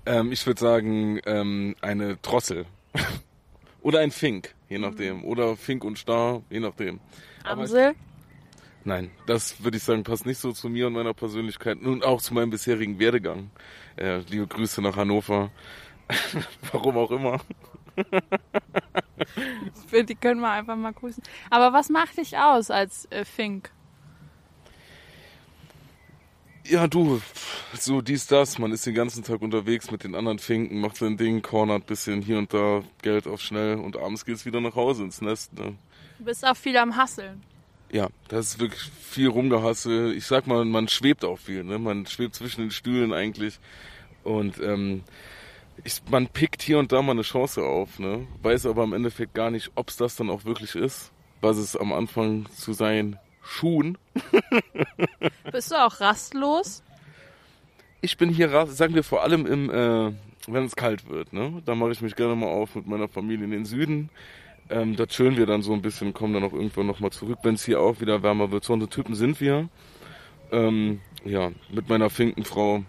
Ähm, ich würde sagen, ähm, eine Drossel. Oder ein Fink, je nachdem. Oder Fink und Star, je nachdem. Amsel? Nein, das würde ich sagen, passt nicht so zu mir und meiner Persönlichkeit und auch zu meinem bisherigen Werdegang. Äh, liebe Grüße nach Hannover. Warum auch immer. Die können wir einfach mal grüßen. Aber was macht dich aus als äh, Fink? Ja, du, so dies, das. Man ist den ganzen Tag unterwegs mit den anderen Finken, macht sein Ding, cornert bisschen hier und da, Geld auf schnell und abends geht's wieder nach Hause ins Nest. Ne? Du bist auch viel am Hasseln. Ja, das ist wirklich viel rumgehasse. Ich sag mal, man schwebt auch viel, ne? Man schwebt zwischen den Stühlen eigentlich. Und ähm, ich, man pickt hier und da mal eine Chance auf, ne? Weiß aber im Endeffekt gar nicht, ob's das dann auch wirklich ist, was es am Anfang zu sein Schuhen. Bist du auch rastlos? Ich bin hier, sagen wir vor allem im, äh, wenn es kalt wird, ne? Da mache ich mich gerne mal auf mit meiner Familie in den Süden. Ähm, da chillen wir dann so ein bisschen, kommen dann auch irgendwann nochmal zurück, wenn es hier auch wieder wärmer wird. So eine Typen sind wir. Ähm, ja, mit meiner Finkenfrau.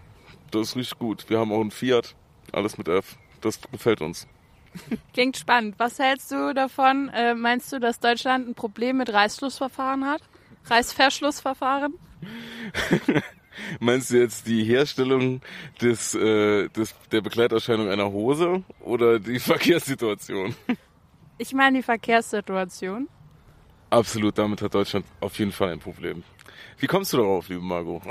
Das ist richtig gut. Wir haben auch einen Fiat. Alles mit F. Das gefällt uns. Klingt spannend. Was hältst du davon? Äh, meinst du, dass Deutschland ein Problem mit Reißschlussverfahren hat? Reißverschlussverfahren? Meinst du jetzt die Herstellung des, äh, des, der Begleiterscheinung einer Hose oder die Verkehrssituation? Ich meine die Verkehrssituation. Absolut, damit hat Deutschland auf jeden Fall ein Problem. Wie kommst du darauf, liebe Margot?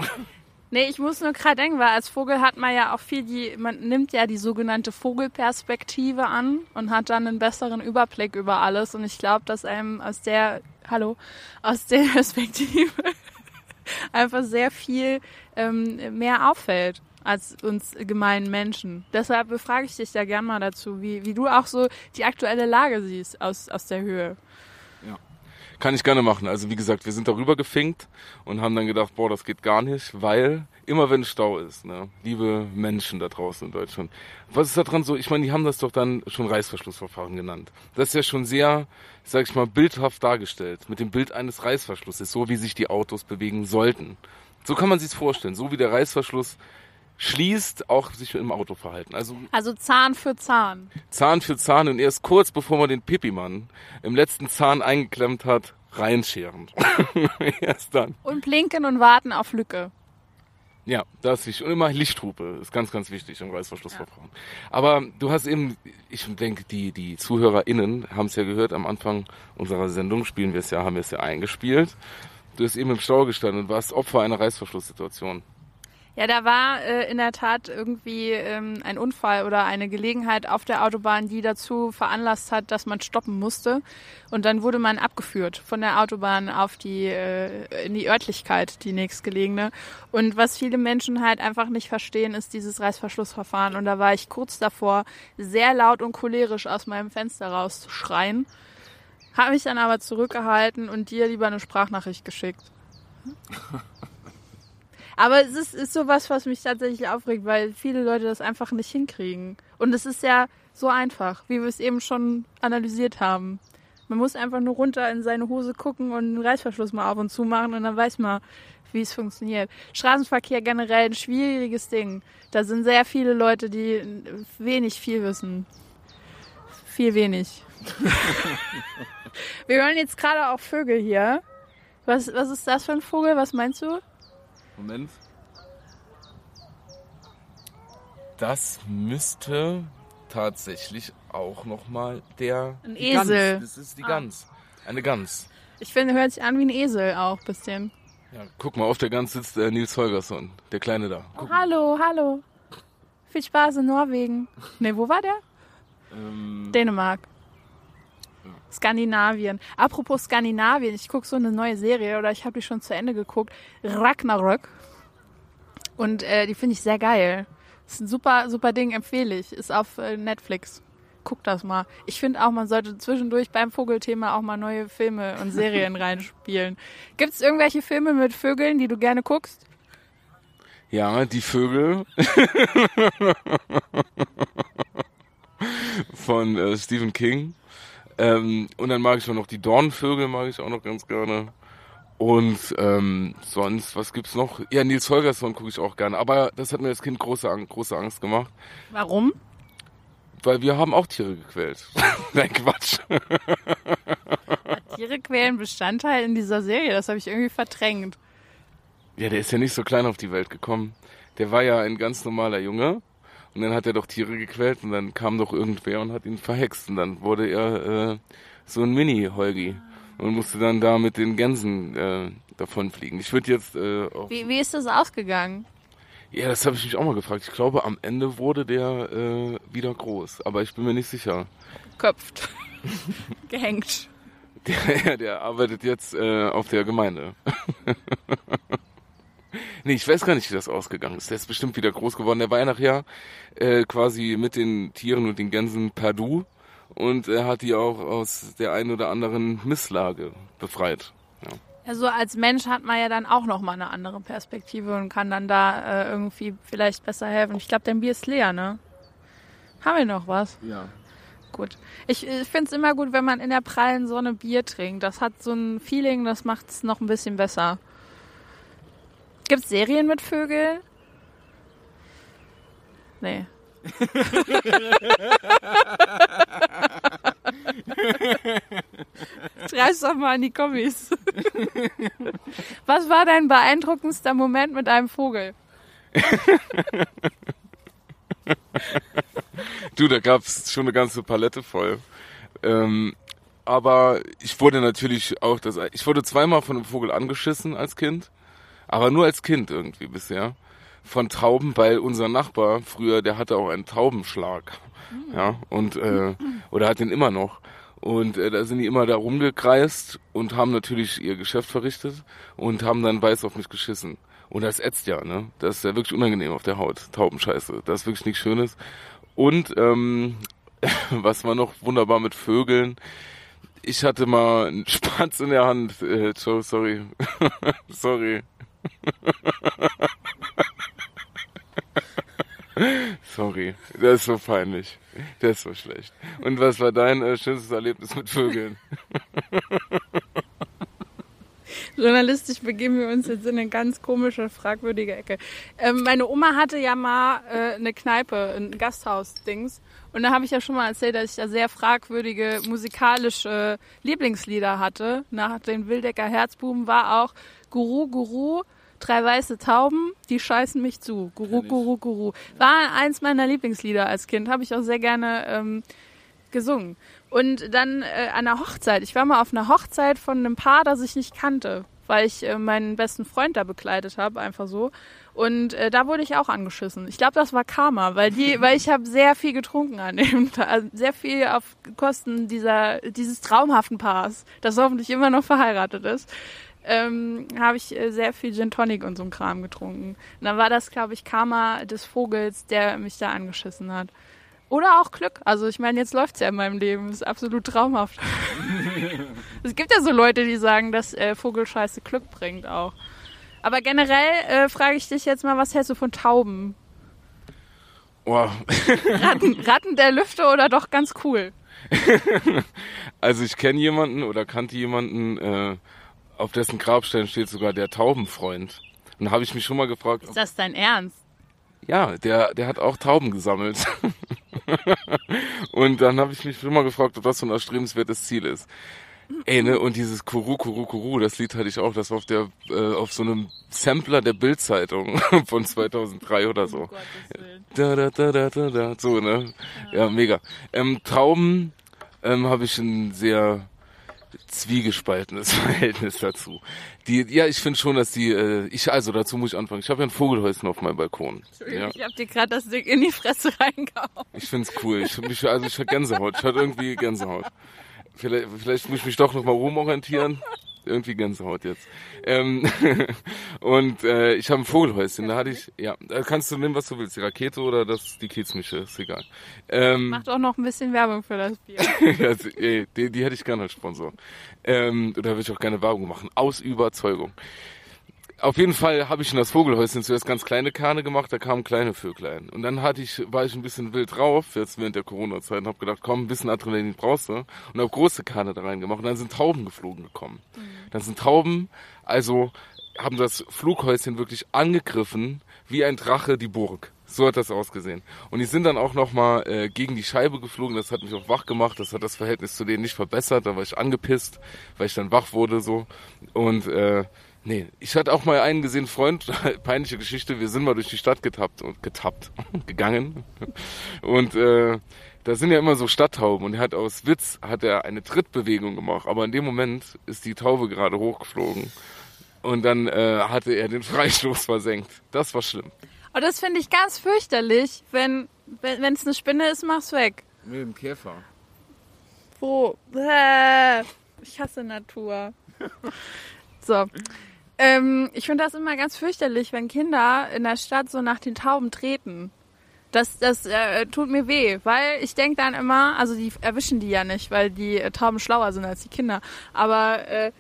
Nee, ich muss nur gerade denken, weil als Vogel hat man ja auch viel die, man nimmt ja die sogenannte Vogelperspektive an und hat dann einen besseren Überblick über alles. Und ich glaube, dass einem aus der, hallo, aus der Perspektive einfach sehr viel ähm, mehr auffällt als uns gemeinen Menschen. Deshalb befrage ich dich da gern mal dazu, wie, wie du auch so die aktuelle Lage siehst aus, aus der Höhe. Kann ich gerne machen. Also wie gesagt, wir sind darüber gefinkt und haben dann gedacht, boah, das geht gar nicht, weil immer wenn Stau ist, ne, liebe Menschen da draußen in Deutschland, was ist da dran so? Ich meine, die haben das doch dann schon Reißverschlussverfahren genannt. Das ist ja schon sehr, sag ich mal, bildhaft dargestellt. Mit dem Bild eines Reißverschlusses, so wie sich die Autos bewegen sollten. So kann man sich's vorstellen. So wie der Reißverschluss schließt, auch sich im Auto verhalten. Also Also Zahn für Zahn. Zahn für Zahn und erst kurz bevor man den Pipimann im letzten Zahn eingeklemmt hat, reinscheren. erst dann. Und blinken und warten auf Lücke. Ja, das ist und immer Lichthupe ist ganz, ganz wichtig im Reißverschlussverfahren. Aber du hast eben, ich denke, die, die ZuhörerInnen haben es ja gehört, am Anfang unserer Sendung spielen wir es ja, haben wir es ja eingespielt. Du hast eben im Stau gestanden und warst Opfer einer Reißverschlusssituation. Ja, da war äh, in der Tat irgendwie ähm, ein Unfall oder eine Gelegenheit auf der Autobahn, die dazu veranlasst hat, dass man stoppen musste. Und dann wurde man abgeführt von der Autobahn auf die äh, in die Örtlichkeit, die nächstgelegene. Und was viele Menschen halt einfach nicht verstehen, ist dieses Reißverschlussverfahren. Und da war ich kurz davor, sehr laut und cholerisch aus meinem Fenster rauszuschreien. Habe mich dann aber zurückgehalten und dir lieber eine Sprachnachricht geschickt. Aber es ist, ist sowas, was mich tatsächlich aufregt, weil viele Leute das einfach nicht hinkriegen. Und es ist ja so einfach, wie wir es eben schon analysiert haben. Man muss einfach nur runter in seine Hose gucken und den Reißverschluss mal auf und zu machen und dann weiß man, wie es funktioniert. Straßenverkehr generell ein schwieriges Ding. Da sind sehr viele Leute, die wenig viel wissen. Viel wenig. wir hören jetzt gerade auch Vögel hier. Was, was ist das für ein Vogel? Was meinst du? Moment. Das müsste tatsächlich auch nochmal der Ein die Gans. Esel. Das ist die Ah. Gans. Eine Gans. Ich finde, hört sich an wie ein Esel auch ein bisschen. Ja, guck mal, auf der Gans sitzt äh, Nils Holgersson, der Kleine da. Oh, hallo, hallo. Viel Spaß in Norwegen. Ne, wo war der? Ähm, Dänemark. Skandinavien. Apropos Skandinavien, ich gucke so eine neue Serie oder ich habe die schon zu Ende geguckt. Ragnarök. Und äh, die finde ich sehr geil. Ist ein super, super Ding, empfehle ich. Ist auf äh, Netflix. guck das mal. Ich finde auch, man sollte zwischendurch beim Vogelthema auch mal neue Filme und Serien reinspielen. Gibt es irgendwelche Filme mit Vögeln, die du gerne guckst? Ja, die Vögel von äh, Stephen King. Ähm, und dann mag ich auch noch die Dornvögel, mag ich auch noch ganz gerne. Und ähm, sonst, was gibt's noch? Ja, Nils Holgersson gucke ich auch gerne. Aber das hat mir als Kind große, große Angst gemacht. Warum? Weil wir haben auch Tiere gequält. Nein, Quatsch. Tiere quälen Bestandteil in dieser Serie, das habe ich irgendwie verdrängt. Ja, der ist ja nicht so klein auf die Welt gekommen. Der war ja ein ganz normaler Junge. Und dann hat er doch Tiere gequält und dann kam doch irgendwer und hat ihn verhext. Und dann wurde er äh, so ein Mini-Holgi und musste dann da mit den Gänsen äh, davonfliegen. Ich würde jetzt äh, wie, wie ist das ausgegangen? Ja, das habe ich mich auch mal gefragt. Ich glaube, am Ende wurde der äh, wieder groß, aber ich bin mir nicht sicher. Köpft. Gehängt. Der, der arbeitet jetzt äh, auf der Gemeinde. nee, ich weiß gar nicht, wie das ausgegangen ist. Der ist bestimmt wieder groß geworden. Der war ja nachher äh, quasi mit den Tieren und den Gänsen per Du und er hat die auch aus der einen oder anderen Misslage befreit. Ja. Also als Mensch hat man ja dann auch noch mal eine andere Perspektive und kann dann da äh, irgendwie vielleicht besser helfen. Ich glaube, dein Bier ist leer, ne? Haben wir noch was? Ja. Gut. Ich, ich finde es immer gut, wenn man in der prallen Sonne Bier trinkt. Das hat so ein Feeling, das macht es noch ein bisschen besser. Gibt es Serien mit Vögeln? Nee. Schreib's doch mal in die Kommis. Was war dein beeindruckendster Moment mit einem Vogel? du, da gab's schon eine ganze Palette voll. Ähm, aber ich wurde natürlich auch das. Ich wurde zweimal von einem Vogel angeschissen als Kind, aber nur als Kind irgendwie bisher von Tauben, weil unser Nachbar früher, der hatte auch einen Taubenschlag. Ja, und äh, oder hat den immer noch. Und äh, da sind die immer da rumgekreist und haben natürlich ihr Geschäft verrichtet und haben dann weiß auf mich geschissen. Und das ätzt ja, ne? Das ist ja wirklich unangenehm auf der Haut. Taubenscheiße. Das ist wirklich nichts Schönes. Und ähm, was war noch wunderbar mit Vögeln? Ich hatte mal einen Spatz in der Hand. Äh, Joe, sorry. sorry. Sorry, das ist so peinlich. Das ist so schlecht. Und was war dein äh, schönstes Erlebnis mit Vögeln? Journalistisch begeben wir uns jetzt in eine ganz komische, fragwürdige Ecke. Ähm, meine Oma hatte ja mal äh, eine Kneipe, ein Gasthaus-Dings. Und da habe ich ja schon mal erzählt, dass ich da sehr fragwürdige musikalische Lieblingslieder hatte. Nach den Wildecker Herzbuben war auch Guru Guru Drei weiße Tauben, die scheißen mich zu. Guru, Guru, Guru. War eins meiner Lieblingslieder als Kind. Habe ich auch sehr gerne ähm, gesungen. Und dann äh, an der Hochzeit. Ich war mal auf einer Hochzeit von einem Paar, das ich nicht kannte, weil ich äh, meinen besten Freund da begleitet habe, einfach so. Und äh, da wurde ich auch angeschissen. Ich glaube, das war Karma, weil die, weil ich habe sehr viel getrunken an dem Tag, also sehr viel auf Kosten dieser dieses traumhaften Paars, das hoffentlich immer noch verheiratet ist ähm, habe ich äh, sehr viel Gin Tonic und so ein Kram getrunken. Und dann war das, glaube ich, Karma des Vogels, der mich da angeschissen hat. Oder auch Glück. Also ich meine, jetzt läuft's ja in meinem Leben. Das ist absolut traumhaft. es gibt ja so Leute, die sagen, dass äh, Vogelscheiße Glück bringt auch. Aber generell äh, frage ich dich jetzt mal, was hältst du von Tauben? Oh. Ratten, Ratten der Lüfte oder doch ganz cool? also ich kenne jemanden oder kannte jemanden, äh, auf dessen Grabstein steht sogar der Taubenfreund. Und da habe ich mich schon mal gefragt. Ist das dein Ernst? Ja, der, der hat auch Tauben gesammelt. und dann habe ich mich schon mal gefragt, ob das so ein erstrebenswertes Ziel ist. Ey, ne, und dieses Kuru, Kuru, Kuru, das Lied hatte ich auch, das war auf der, äh, auf so einem Sampler der Bildzeitung von 2003 oder so. Oh da, da, da, da, da, da, so, ne? Ja, ja mega. Ähm, Tauben ähm, habe ich ein sehr zwiegespaltenes Verhältnis dazu. Die, ja, ich finde schon, dass die, äh, ich, also dazu muss ich anfangen. Ich habe ja ein Vogelhäuschen auf meinem Balkon. Ja. Ich habe dir gerade das Ding in die Fresse reingehauen. Ich find's cool. Ich, mich, also ich hatte Gänsehaut. Ich hatte irgendwie Gänsehaut. Vielleicht, vielleicht muss ich mich doch nochmal rumorientieren. irgendwie Gänsehaut jetzt. Ähm, und äh, ich habe ein Vogelhäuschen, da hatte ich, ja, da kannst du nehmen, was du willst, die Rakete oder das, die Kiezmische, ist egal. Ähm, Macht auch noch ein bisschen Werbung für das Bier. ja, ey, die, die hätte ich gerne als Sponsor. Ähm, da würde ich auch gerne Werbung machen, aus Überzeugung. Auf jeden Fall habe ich in das Vogelhäuschen zuerst ganz kleine Kerne gemacht, da kamen kleine Vöglein. Und dann hatte ich, war ich ein bisschen wild drauf, jetzt während der Corona-Zeit, und habe gedacht, komm, ein bisschen Adrenalin brauchst du. Und habe große Kerne da reingemacht. Und dann sind Tauben geflogen gekommen. Mhm. Dann sind Tauben, also haben das Flughäuschen wirklich angegriffen, wie ein Drache die Burg. So hat das ausgesehen. Und die sind dann auch nochmal äh, gegen die Scheibe geflogen. Das hat mich auch wach gemacht. Das hat das Verhältnis zu denen nicht verbessert. Da war ich angepisst, weil ich dann wach wurde so. Und äh, Nee, ich hatte auch mal einen gesehen, Freund, peinliche Geschichte, wir sind mal durch die Stadt getappt und getappt, gegangen. Und äh, da sind ja immer so Stadttauben und er hat aus Witz hat er eine Trittbewegung gemacht, aber in dem Moment ist die Taube gerade hochgeflogen und dann äh, hatte er den Freistoß versenkt. Das war schlimm. Und das finde ich ganz fürchterlich, wenn wenn es eine Spinne ist, mach's weg. Mit dem Käfer. Wo? Ich hasse Natur. So. Ähm, ich finde das immer ganz fürchterlich, wenn Kinder in der Stadt so nach den Tauben treten. Das, das äh, tut mir weh, weil ich denke dann immer, also die erwischen die ja nicht, weil die äh, Tauben schlauer sind als die Kinder. Aber äh,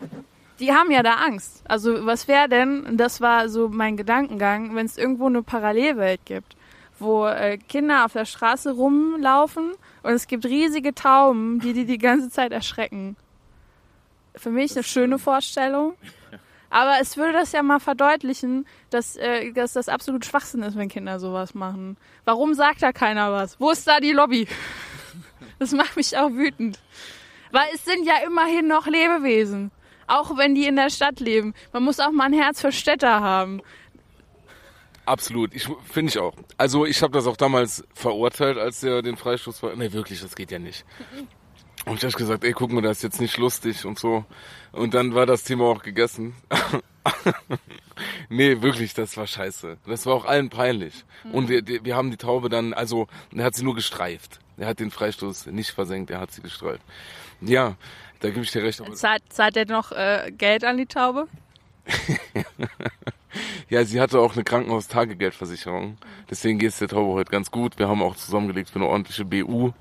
die haben ja da Angst. Also was wäre denn, das war so mein Gedankengang, wenn es irgendwo eine Parallelwelt gibt, wo äh, Kinder auf der Straße rumlaufen und es gibt riesige Tauben, die die die ganze Zeit erschrecken. Für mich eine schöne Vorstellung. Aber es würde das ja mal verdeutlichen, dass, äh, dass das absolut Schwachsinn ist, wenn Kinder sowas machen. Warum sagt da keiner was? Wo ist da die Lobby? Das macht mich auch wütend. Weil es sind ja immerhin noch Lebewesen. Auch wenn die in der Stadt leben. Man muss auch mal ein Herz für Städter haben. Absolut, ich finde ich auch. Also ich habe das auch damals verurteilt, als er den Freistoß war. Nee, wirklich, das geht ja nicht. Und ich habe gesagt, ey, guck mal, das ist jetzt nicht lustig und so. Und dann war das Thema auch gegessen. nee, wirklich, das war scheiße. Das war auch allen peinlich. Mhm. Und wir, wir haben die Taube dann, also, er hat sie nur gestreift. Er hat den Freistoß nicht versenkt, er hat sie gestreift. Ja, da gebe ich dir recht. Zahlt, zahlt er noch äh, Geld an die Taube? ja, sie hatte auch eine Krankenhaustagegeldversicherung. Deswegen geht es der Taube heute ganz gut. Wir haben auch zusammengelegt für eine ordentliche BU.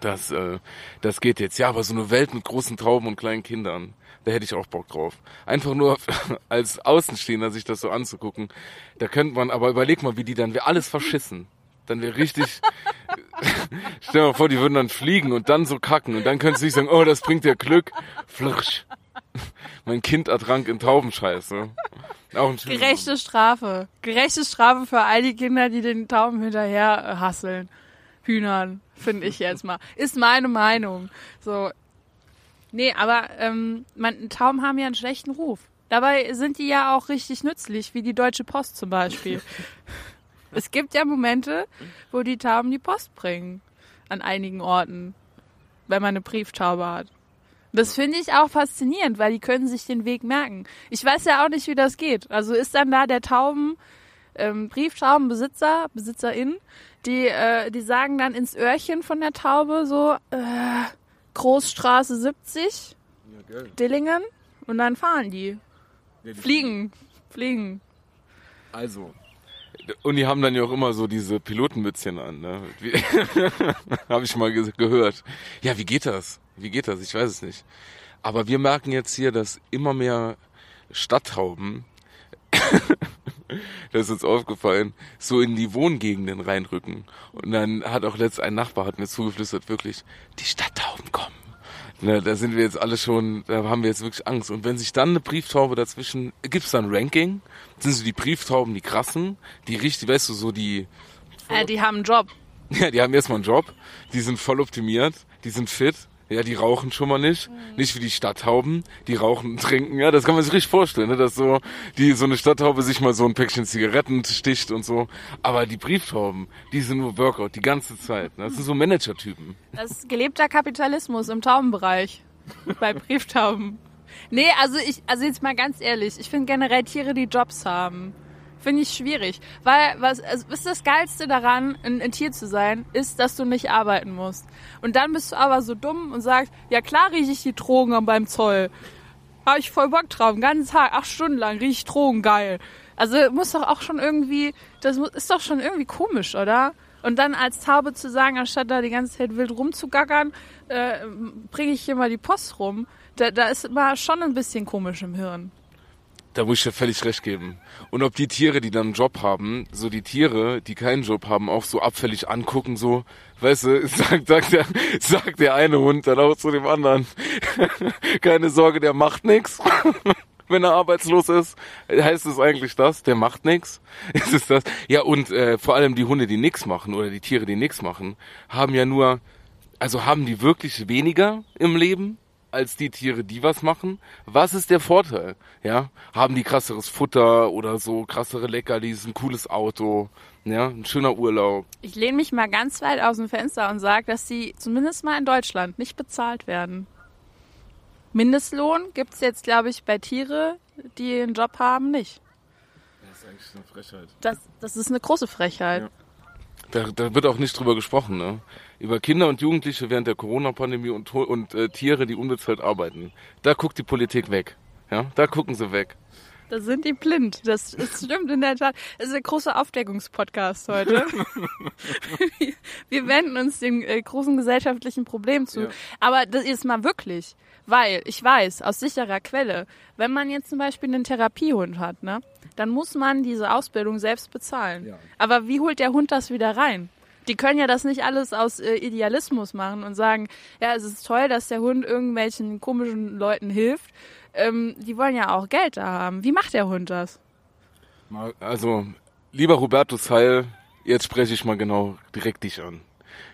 Das, äh, das geht jetzt. Ja, aber so eine Welt mit großen Trauben und kleinen Kindern, da hätte ich auch Bock drauf. Einfach nur als Außenstehender sich das so anzugucken. Da könnte man, aber überleg mal, wie die dann, wir alles verschissen. Dann wäre richtig, stell dir mal vor, die würden dann fliegen und dann so kacken und dann könntest du nicht sagen, oh, das bringt dir Glück. Flirsch. Mein Kind ertrank in Taubenscheiße. Auch ein Gerechte Strafe. Gerechte Strafe für all die Kinder, die den Tauben hinterher hasseln. Hühnern, finde ich jetzt mal. Ist meine Meinung. So. Nee, aber ähm, man, Tauben haben ja einen schlechten Ruf. Dabei sind die ja auch richtig nützlich, wie die Deutsche Post zum Beispiel. es gibt ja Momente, wo die Tauben die Post bringen. An einigen Orten. Wenn man eine Brieftaube hat. Das finde ich auch faszinierend, weil die können sich den Weg merken. Ich weiß ja auch nicht, wie das geht. Also ist dann da der Tauben, ähm, Brieftaubenbesitzer, Besitzerin, die, äh, die sagen dann ins Öhrchen von der Taube so, äh, Großstraße 70, ja, Dillingen, und dann fahren die. Ja, die fliegen, fliegen. Also, und die haben dann ja auch immer so diese Pilotenmützchen an, ne? Habe ich mal ge gehört. Ja, wie geht das? Wie geht das? Ich weiß es nicht. Aber wir merken jetzt hier, dass immer mehr Stadttauben das ist uns aufgefallen, so in die Wohngegenden reinrücken. Und dann hat auch letzt ein Nachbar hat mir zugeflüstert, wirklich, die Stadttauben kommen. Na, da sind wir jetzt alle schon, da haben wir jetzt wirklich Angst. Und wenn sich dann eine Brieftaube dazwischen, gibt's da ein Ranking? Sind so die Brieftauben die krassen, die richtig, weißt du, so die... Äh, die haben einen Job. Ja, die haben erstmal einen Job, die sind voll optimiert, die sind fit ja, die rauchen schon mal nicht. Mhm. Nicht wie die Stadthauben, die rauchen und trinken. Ja, das kann man sich richtig vorstellen, ne? dass so die so eine Stadthaube sich mal so ein Päckchen Zigaretten sticht und so. Aber die Brieftauben, die sind nur Workout die ganze Zeit. Ne? Das sind so Manager-Typen. Das ist gelebter Kapitalismus im Taubenbereich. bei Brieftauben. Nee, also ich, also jetzt mal ganz ehrlich, ich finde generell Tiere, die Jobs haben. Finde ich schwierig. Weil, was, also, ist das Geilste daran, ein, ein, Tier zu sein, ist, dass du nicht arbeiten musst. Und dann bist du aber so dumm und sagst, ja klar rieche ich die Drogen beim Zoll. Habe ich voll Bock drauf. Den ganzen Tag, acht Stunden lang, riecht Drogen geil. Also muss doch auch schon irgendwie, das ist doch schon irgendwie komisch, oder? Und dann als Taube zu sagen, anstatt da die ganze Zeit wild rumzugackern, äh, bringe ich hier mal die Post rum. Da, da ist immer schon ein bisschen komisch im Hirn. Da muss ich dir völlig recht geben. Und ob die Tiere, die dann einen Job haben, so die Tiere, die keinen Job haben, auch so abfällig angucken, so, weißt du, sagt, sagt, der, sagt der eine Hund dann auch zu dem anderen, keine Sorge, der macht nix. Wenn er arbeitslos ist, heißt es eigentlich das, der macht nix. Ist es das? Ja, und äh, vor allem die Hunde, die nix machen oder die Tiere, die nix machen, haben ja nur, also haben die wirklich weniger im Leben als die Tiere, die was machen. Was ist der Vorteil? Ja, haben die krasseres Futter oder so krassere Leckerlis, ein cooles Auto, ja, ein schöner Urlaub. Ich lehne mich mal ganz weit aus dem Fenster und sage, dass sie zumindest mal in Deutschland nicht bezahlt werden. Mindestlohn gibt's jetzt, glaube ich, bei Tiere, die einen Job haben, nicht. Das ist eigentlich eine Frechheit. Das, das ist eine große Frechheit. Ja. Da, da wird auch nicht drüber gesprochen, ne? Über Kinder und Jugendliche während der Corona-Pandemie und, und äh, Tiere, die unbezahlt arbeiten. Da guckt die Politik weg. Ja, da gucken sie weg. Da sind die blind. Das, das stimmt in der Tat. Es ist ein großer Aufdeckungspodcast heute. Wir wenden uns dem äh, großen gesellschaftlichen Problem zu. Ja. Aber das ist mal wirklich. Weil ich weiß aus sicherer Quelle, wenn man jetzt zum Beispiel einen Therapiehund hat, ne, dann muss man diese Ausbildung selbst bezahlen. Ja. Aber wie holt der Hund das wieder rein? Die können ja das nicht alles aus äh, Idealismus machen und sagen, ja, es ist toll, dass der Hund irgendwelchen komischen Leuten hilft. Ähm, die wollen ja auch Geld da haben. Wie macht der Hund das? Also, lieber Hubertus Heil, jetzt spreche ich mal genau direkt dich an.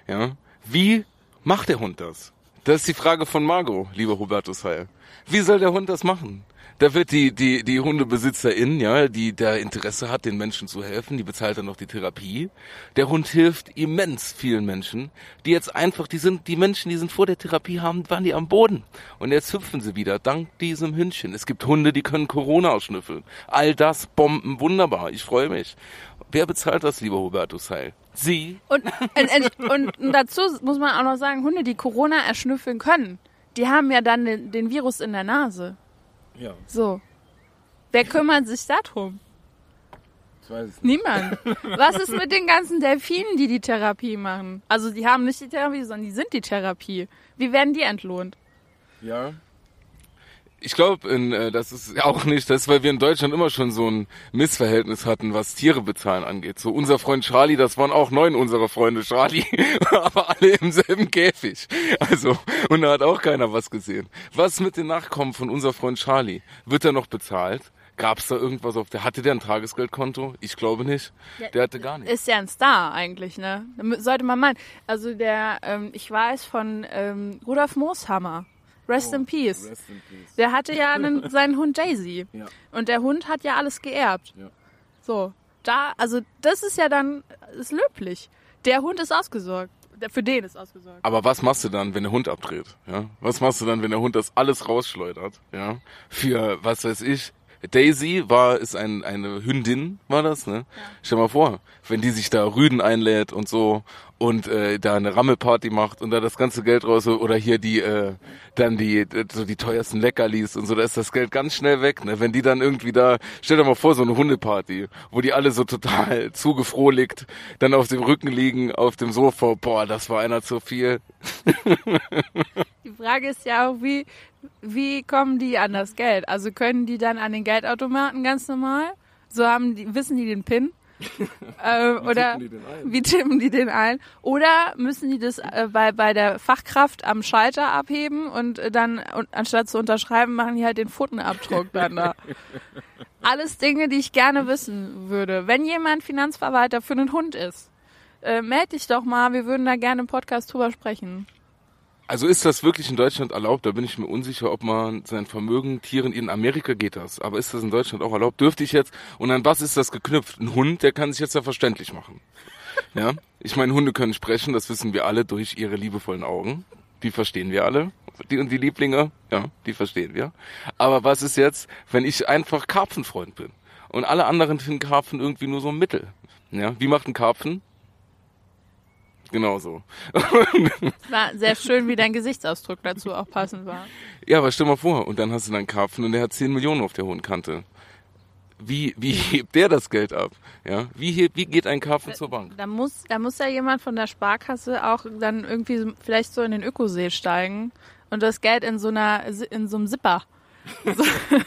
Ja? Wie macht der Hund das? Das ist die Frage von Margot, lieber Hubertus Heil. Wie soll der Hund das machen? Da wird die, die, die Hundebesitzerin, ja, die da Interesse hat, den Menschen zu helfen, die bezahlt dann noch die Therapie. Der Hund hilft immens vielen Menschen, die jetzt einfach, die sind, die Menschen, die sind vor der Therapie haben, waren die am Boden. Und jetzt hüpfen sie wieder, dank diesem Hündchen. Es gibt Hunde, die können Corona ausschnüffeln. All das Bomben, wunderbar. Ich freue mich. Wer bezahlt das, lieber Hubertus Heil? Sie? Und, und, und, und dazu muss man auch noch sagen, Hunde, die Corona erschnüffeln können, die haben ja dann den, den Virus in der Nase. Ja, So. Wer kümmert sich darum? ich weiß es Niemand. Was ist mit den ganzen Delfinen, die die Therapie machen? Also die haben nicht die Therapie, sondern die sind die Therapie. Wie werden die entlohnt? Ja. Ich glaube, äh, das ist ja auch nicht, das ist, weil wir in Deutschland immer schon so ein Missverhältnis hatten, was Tiere bezahlen angeht. So unser Freund Charlie, das waren auch neun unserer Freunde Charlie, aber alle im selben Käfig. Also, und da hat auch keiner was gesehen. Was mit den Nachkommen von unser Freund Charlie? Wird er noch bezahlt? Gab's da irgendwas auf der, hatte der ein Tagesgeldkonto? Ich glaube nicht. Der hatte gar nichts. Ist ja ein Star eigentlich, ne? Sollte man meinen. Also der, ähm, ich weiß von ähm, Rudolf Mooshammer. Rest in Peace. Oh, Rest in peace. Der hatte ja einen, seinen Hund Daisy. Ja. Und der Hund hat ja alles geerbt. Ja. So. Da, also das ist ja dann, ist löblich. Der Hund ist ausgesorgt. Der, für den ist ausgesorgt. Aber was machst du dann, wenn der Hund abdreht? Ja? Was machst du dann, wenn der Hund das alles rausschleudert? Ja? Für, was weiß ich, Daisy war, ist ein, eine Hündin, war das, ne? Stell mal vor, wenn die sich da Rüden einlädt und so und äh, da eine Rammelparty macht und da das ganze Geld raus oder hier die äh, dann die so die teuersten Leckerlis und so, da ist das Geld ganz schnell weg, ne? Wenn die dann irgendwie da, stell dir mal vor, so eine Hundeparty, wo die alle so total zugefrohlickt dann auf dem Rücken liegen, auf dem Sofa, boah, das war einer zu viel. Die Frage ist ja auch, wie, wie kommen die an das Geld? Also können die dann an den Geldautomaten ganz normal? So haben die, wissen die den PIN? äh, oder die den ein? wie tippen die den ein? Oder müssen die das äh, bei, bei der Fachkraft am Schalter abheben und äh, dann und, anstatt zu unterschreiben, machen die halt den Pfotenabdruck dann da. Alles Dinge, die ich gerne wissen würde. Wenn jemand Finanzverwalter für einen Hund ist, äh, meld dich doch mal, wir würden da gerne im Podcast drüber sprechen. Also ist das wirklich in Deutschland erlaubt? Da bin ich mir unsicher, ob man sein Vermögen Tieren, in Amerika geht das, aber ist das in Deutschland auch erlaubt? Dürfte ich jetzt, und an was ist das geknüpft? Ein Hund, der kann sich jetzt ja verständlich machen. Ja? Ich meine, Hunde können sprechen, das wissen wir alle durch ihre liebevollen Augen. Die verstehen wir alle. Die und die Lieblinge, ja, die verstehen wir. Aber was ist jetzt, wenn ich einfach Karpfenfreund bin? Und alle anderen finden Karpfen irgendwie nur so ein Mittel. Ja? Wie macht ein Karpfen? Genau so. Es war sehr schön, wie dein Gesichtsausdruck dazu auch passend war. Ja, aber stell mal vor, und dann hast du einen Karpfen und der hat 10 Millionen auf der hohen Kante. Wie, wie hebt der das Geld ab? Ja, wie, hebt, wie geht ein Karpfen zur Bank? Da muss, da muss ja jemand von der Sparkasse auch dann irgendwie vielleicht so in den Ökosee steigen und das Geld in so einer, in so einem Zipper so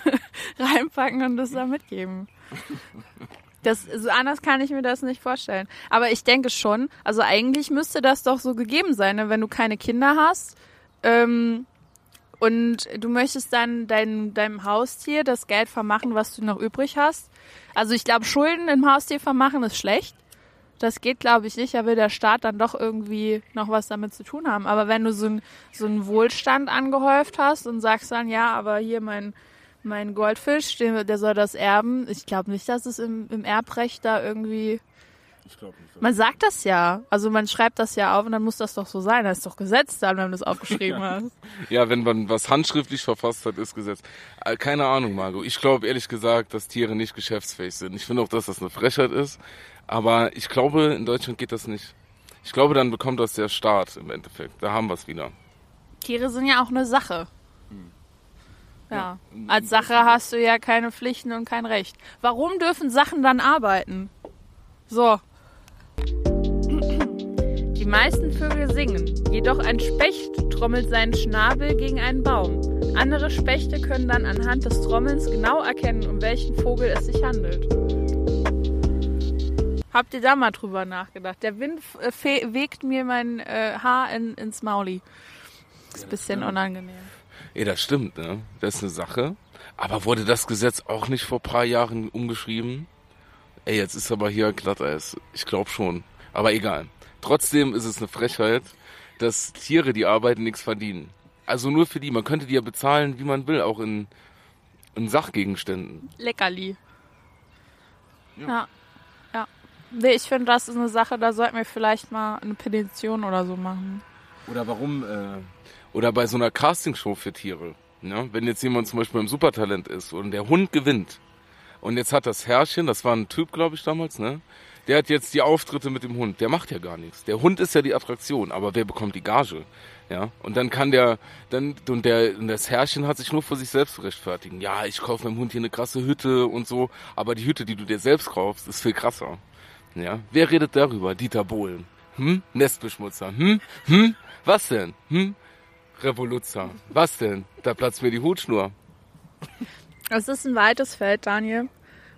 reinpacken und das da mitgeben. Das, so anders kann ich mir das nicht vorstellen. Aber ich denke schon, also eigentlich müsste das doch so gegeben sein, ne? wenn du keine Kinder hast, ähm, und du möchtest dann dein, deinem Haustier das Geld vermachen, was du noch übrig hast. Also ich glaube, Schulden im Haustier vermachen ist schlecht. Das geht, glaube ich, nicht. Da will der Staat dann doch irgendwie noch was damit zu tun haben. Aber wenn du so, ein, so einen Wohlstand angehäuft hast und sagst dann, ja, aber hier mein, mein Goldfisch, der, der soll das erben. Ich glaube nicht, dass es im, im Erbrecht da irgendwie Ich glaube nicht. man sagt das ja. Also man schreibt das ja auf und dann muss das doch so sein. Das ist doch Gesetz dann, wenn du das aufgeschrieben hast. Ja, wenn man was handschriftlich verfasst hat, ist Gesetz. Äh, Keine Ahnung, Margot. Ich glaube ehrlich gesagt, dass Tiere nicht geschäftsfähig sind. Ich finde auch, dass das eine Frechheit ist. Aber ich glaube, in Deutschland geht das nicht. Ich glaube, dann bekommt das der Staat im Endeffekt. Da haben wir es wieder. Tiere sind ja auch eine Sache. Ja. Als Sache hast du ja keine Pflichten und kein Recht. Warum dürfen Sachen dann arbeiten? So. Die meisten Vögel singen, jedoch ein Specht trommelt seinen Schnabel gegen einen Baum. Andere Spechte können dann anhand des Trommelns genau erkennen, um welchen Vogel es sich handelt. Habt ihr da mal drüber nachgedacht? Der Wind äh, fe- wegt mir mein äh, Haar in, ins Mauli. Ist ein bisschen unangenehm. Ja, das stimmt, ne? Das ist eine Sache. Aber wurde das Gesetz auch nicht vor paar Jahren umgeschrieben? Ey, jetzt ist aber hier Glatteis. Ich glaube schon. Aber egal. Trotzdem ist es eine Frechheit, dass Tiere, die arbeiten, nichts verdienen. Also nur für die. Man könnte die ja bezahlen, wie man will, auch in, in Sachgegenständen. Leckerli. Ja. Ja. Nee, ich finde, das ist eine Sache, da sollten wir vielleicht mal eine Petition oder so machen. Oder warum? Äh, oder bei so einer Castingshow für Tiere. Ne? Wenn jetzt jemand zum Beispiel im Supertalent ist und der Hund gewinnt und jetzt hat das Herrchen, das war ein Typ, glaube ich, damals, ne? Der hat jetzt die Auftritte mit dem Hund. Der macht ja gar nichts. Der Hund ist ja die Attraktion, aber wer bekommt die Gage? Ja, und dann kann der, dann, und der, und das Herrchen hat sich nur vor sich selbst rechtfertigen. Ja, ich kaufe meinem Hund hier eine krasse Hütte und so, aber die Hütte, die du dir selbst kaufst, ist viel krasser. Ja, wer redet darüber? Dieter Bohlen. Hm? Nestbeschmutzer. Hm? Hm? Was denn? Hm? Revoluzzer. Was denn? Da platzt mir die Hutschnur. Es ist ein weites Feld, Daniel.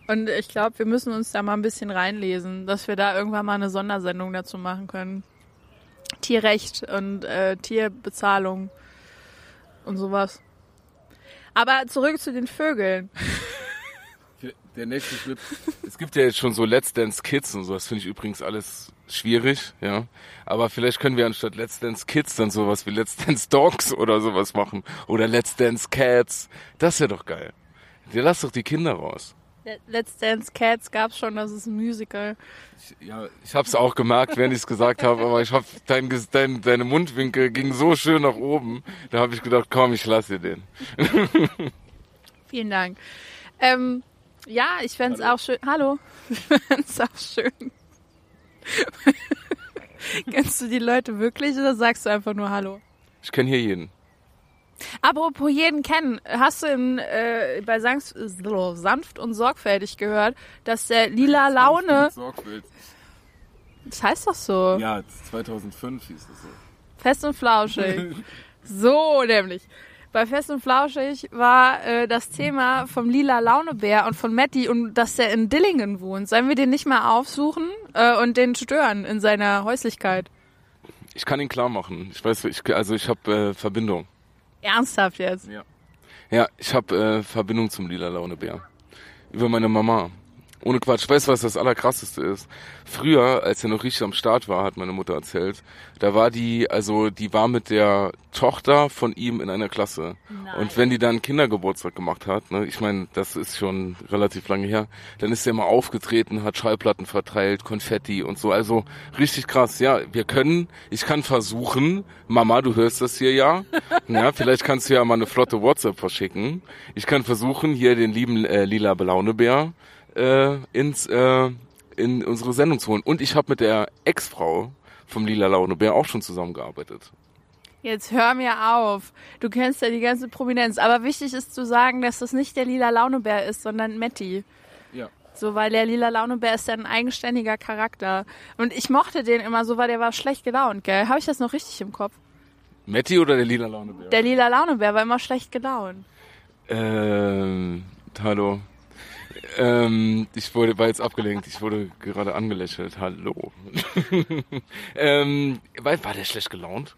Und ich glaube, wir müssen uns da mal ein bisschen reinlesen, dass wir da irgendwann mal eine Sondersendung dazu machen können. Tierrecht und äh, Tierbezahlung und sowas. Aber zurück zu den Vögeln. Der nächste Schritt. Es gibt ja jetzt schon so Let's Dance Kids und so. Das finde ich übrigens alles schwierig, ja. Aber vielleicht können wir anstatt Let's Dance Kids dann sowas wie Let's Dance Dogs oder sowas machen. Oder Let's Dance Cats. Das wäre doch geil. Der lass doch die Kinder raus. Let's Dance Cats gab's schon, das ist ein Musical. Ja, ich hab's auch gemerkt, während ich's gesagt habe, aber ich hab dein, dein, deine Mundwinkel ging so schön nach oben. Da habe ich gedacht, komm, ich lasse dir den. Vielen Dank. Ähm, ja, ich fänd's auch schön. Hallo. Ich fänd's auch schön. Kennst du die Leute wirklich oder sagst du einfach nur Hallo? Ich kenne hier jeden. Apropos jeden kennen, hast du in, äh, bei Sanft, so, sanft und sorgfältig gehört, dass der lila Laune, das heißt doch so, Ja, 2005 hieß es so. fest und flauschig. so nämlich. Bei Fest und Flauschig war äh, das Thema vom lila Launebär und von Matti und dass der in Dillingen wohnt. Sollen wir den nicht mal aufsuchen äh, und den stören in seiner Häuslichkeit? Ich kann ihn klar machen. Ich weiß, ich, also ich habe äh, Verbindung. Ernsthaft jetzt? Ja, ich habe äh, Verbindung zum lila Launebär. Über meine Mama. Ohne Quatsch. Weißt du, was das Allerkrasseste ist? Früher, als er noch richtig am Start war, hat meine Mutter erzählt, da war die, also die war mit der Tochter von ihm in einer Klasse. Und wenn die dann Kindergeburtstag gemacht hat, ne, ich meine, das ist schon relativ lange her, dann ist er immer aufgetreten, hat Schallplatten verteilt, Konfetti und so. Also richtig krass. Ja, wir können, ich kann versuchen, Mama, du hörst das hier ja. Ja, vielleicht kannst du ja mal eine flotte WhatsApp verschicken. Ich kann versuchen, hier den lieben äh, lila Belaunebär äh, ins äh, in unsere Sendung zu holen. Und ich habe mit der Ex-Frau vom Lila Launebär auch schon zusammengearbeitet. Jetzt hör mir auf. Du kennst ja die ganze Prominenz. Aber wichtig ist zu sagen, dass das nicht der lila Launebär ist, sondern Matti. Ja. So, weil der lila Launebär ist ja ein eigenständiger Charakter. Und ich mochte den immer so, weil der war schlecht gelaunt, gell? Habe ich das noch richtig im Kopf? Matti oder der Lila Launebär? Der lila Launebär war immer schlecht gelaunt. Ähm, hallo. Ähm, ich wurde, war jetzt abgelenkt, ich wurde gerade angelächelt. Hallo. ähm, war, war der schlecht gelaunt?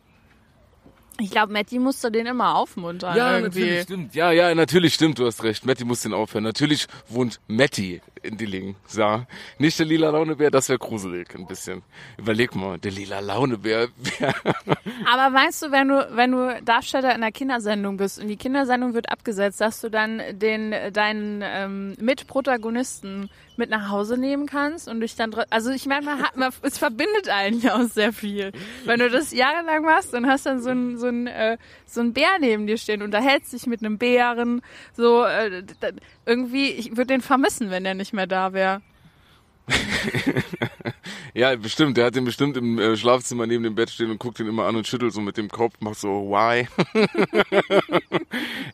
Ich glaube, Matti musste den immer aufmuntern. Ja, irgendwie. natürlich stimmt. Ja, ja, natürlich stimmt, du hast recht. Matti muss den aufhören. Natürlich wohnt Matti in Dillingen. Ja. Nicht der lila Launebär, das wäre gruselig ein bisschen. Überleg mal, der lila Launebär. Aber meinst du, wenn du, wenn du Darsteller in einer Kindersendung bist und die Kindersendung wird abgesetzt, dass du dann den, deinen ähm, Mitprotagonisten mit nach Hause nehmen kannst und dich dann, also ich meine, man man, es verbindet eigentlich auch sehr viel. Wenn du das jahrelang machst und hast dann so ein, so äh, so ein Bär neben dir stehen, unterhältst dich mit einem Bären, so, äh, irgendwie, ich würde den vermissen, wenn der nicht mehr da wäre. ja, bestimmt. Der hat den bestimmt im äh, Schlafzimmer neben dem Bett stehen und guckt ihn immer an und schüttelt so mit dem Kopf, macht so, why?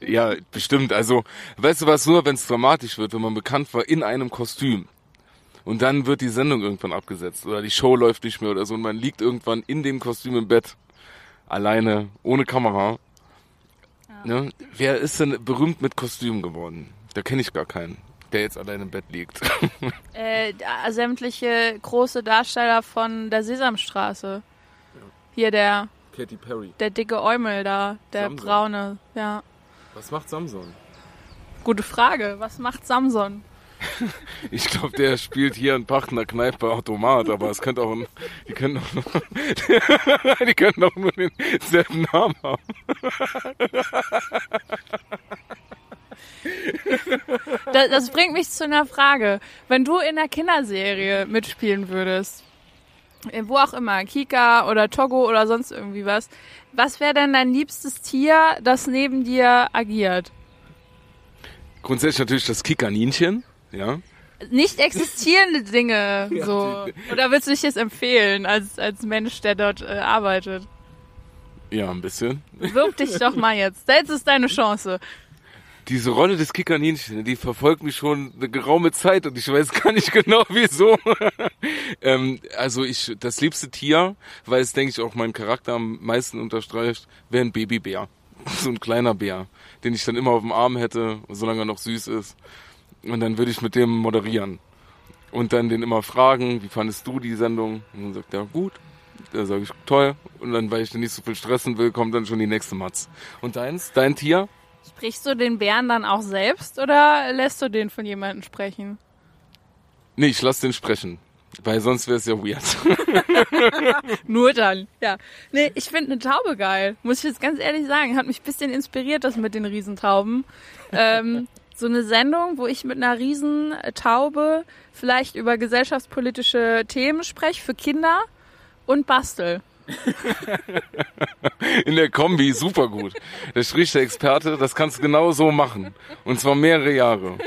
ja, bestimmt. Also, weißt du was, nur wenn es dramatisch wird, wenn man bekannt war in einem Kostüm. Und dann wird die Sendung irgendwann abgesetzt oder die Show läuft nicht mehr oder so und man liegt irgendwann in dem Kostüm im Bett. Alleine, ohne Kamera. Ne? Wer ist denn berühmt mit Kostüm geworden? Da kenne ich gar keinen, der jetzt allein im Bett liegt. Äh, da- sämtliche große Darsteller von der Sesamstraße. Hier der, Katy Perry. der dicke Eumel da, der Samson. braune, ja. Was macht Samson? Gute Frage. Was macht Samson? Ich glaube, der spielt hier in Pachtner Kneipe Automat, aber es könnte auch ein, die können auch nur, die können auch nur denselben Namen haben. Das, das bringt mich zu einer Frage. Wenn du in einer Kinderserie mitspielen würdest, äh, wo auch immer, Kika oder Togo oder sonst irgendwie was, was wäre denn dein liebstes Tier, das neben dir agiert? Grundsätzlich natürlich das Kikaninchen, ja. Nicht existierende Dinge, so. Oder willst du dich jetzt empfehlen als, als Mensch, der dort äh, arbeitet? Ja, ein bisschen. Wirb dich doch mal jetzt. Jetzt ist deine Chance. Diese Rolle des Kikaninchen, die verfolgt mich schon eine geraume Zeit und ich weiß gar nicht genau wieso. ähm, also ich, das liebste Tier, weil es, denke ich, auch meinen Charakter am meisten unterstreicht, wäre ein Babybär. So ein kleiner Bär, den ich dann immer auf dem Arm hätte, solange er noch süß ist. Und dann würde ich mit dem moderieren. Und dann den immer fragen, wie fandest du die Sendung? Und dann sagt er, gut. Da sage ich, toll. Und dann, weil ich dann nicht so viel stressen will, kommt dann schon die nächste Matz. Und deins? Dein Tier? Sprichst du den Bären dann auch selbst oder lässt du den von jemandem sprechen? Nee, ich lass den sprechen. Weil sonst wäre es ja weird. Nur dann, ja. Nee, ich finde eine Taube geil. Muss ich jetzt ganz ehrlich sagen. Hat mich ein bisschen inspiriert, das mit den Riesentauben. Ähm, so eine Sendung, wo ich mit einer Riesentaube vielleicht über gesellschaftspolitische Themen spreche für Kinder und bastel. In der Kombi, super gut. Der spricht der Experte, das kannst du genau so machen. Und zwar mehrere Jahre.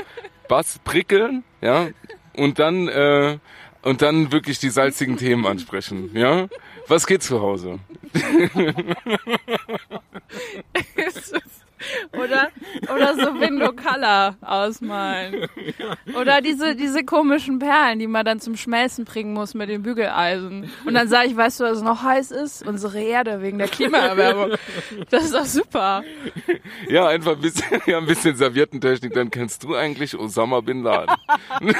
Bass prickeln, ja, und dann, äh, und dann wirklich die salzigen Themen ansprechen, ja. Was geht zu Hause? Oder, oder so Window Color ausmalen. Oder diese, diese komischen Perlen, die man dann zum Schmelzen bringen muss mit dem Bügeleisen. Und dann sage ich, weißt du, was noch heiß ist? Unsere Erde wegen der Klimaerwärmung. Das ist doch super. Ja, einfach ein bisschen, ja, ein bisschen Serviettentechnik, dann kennst du eigentlich Osama Bin Laden.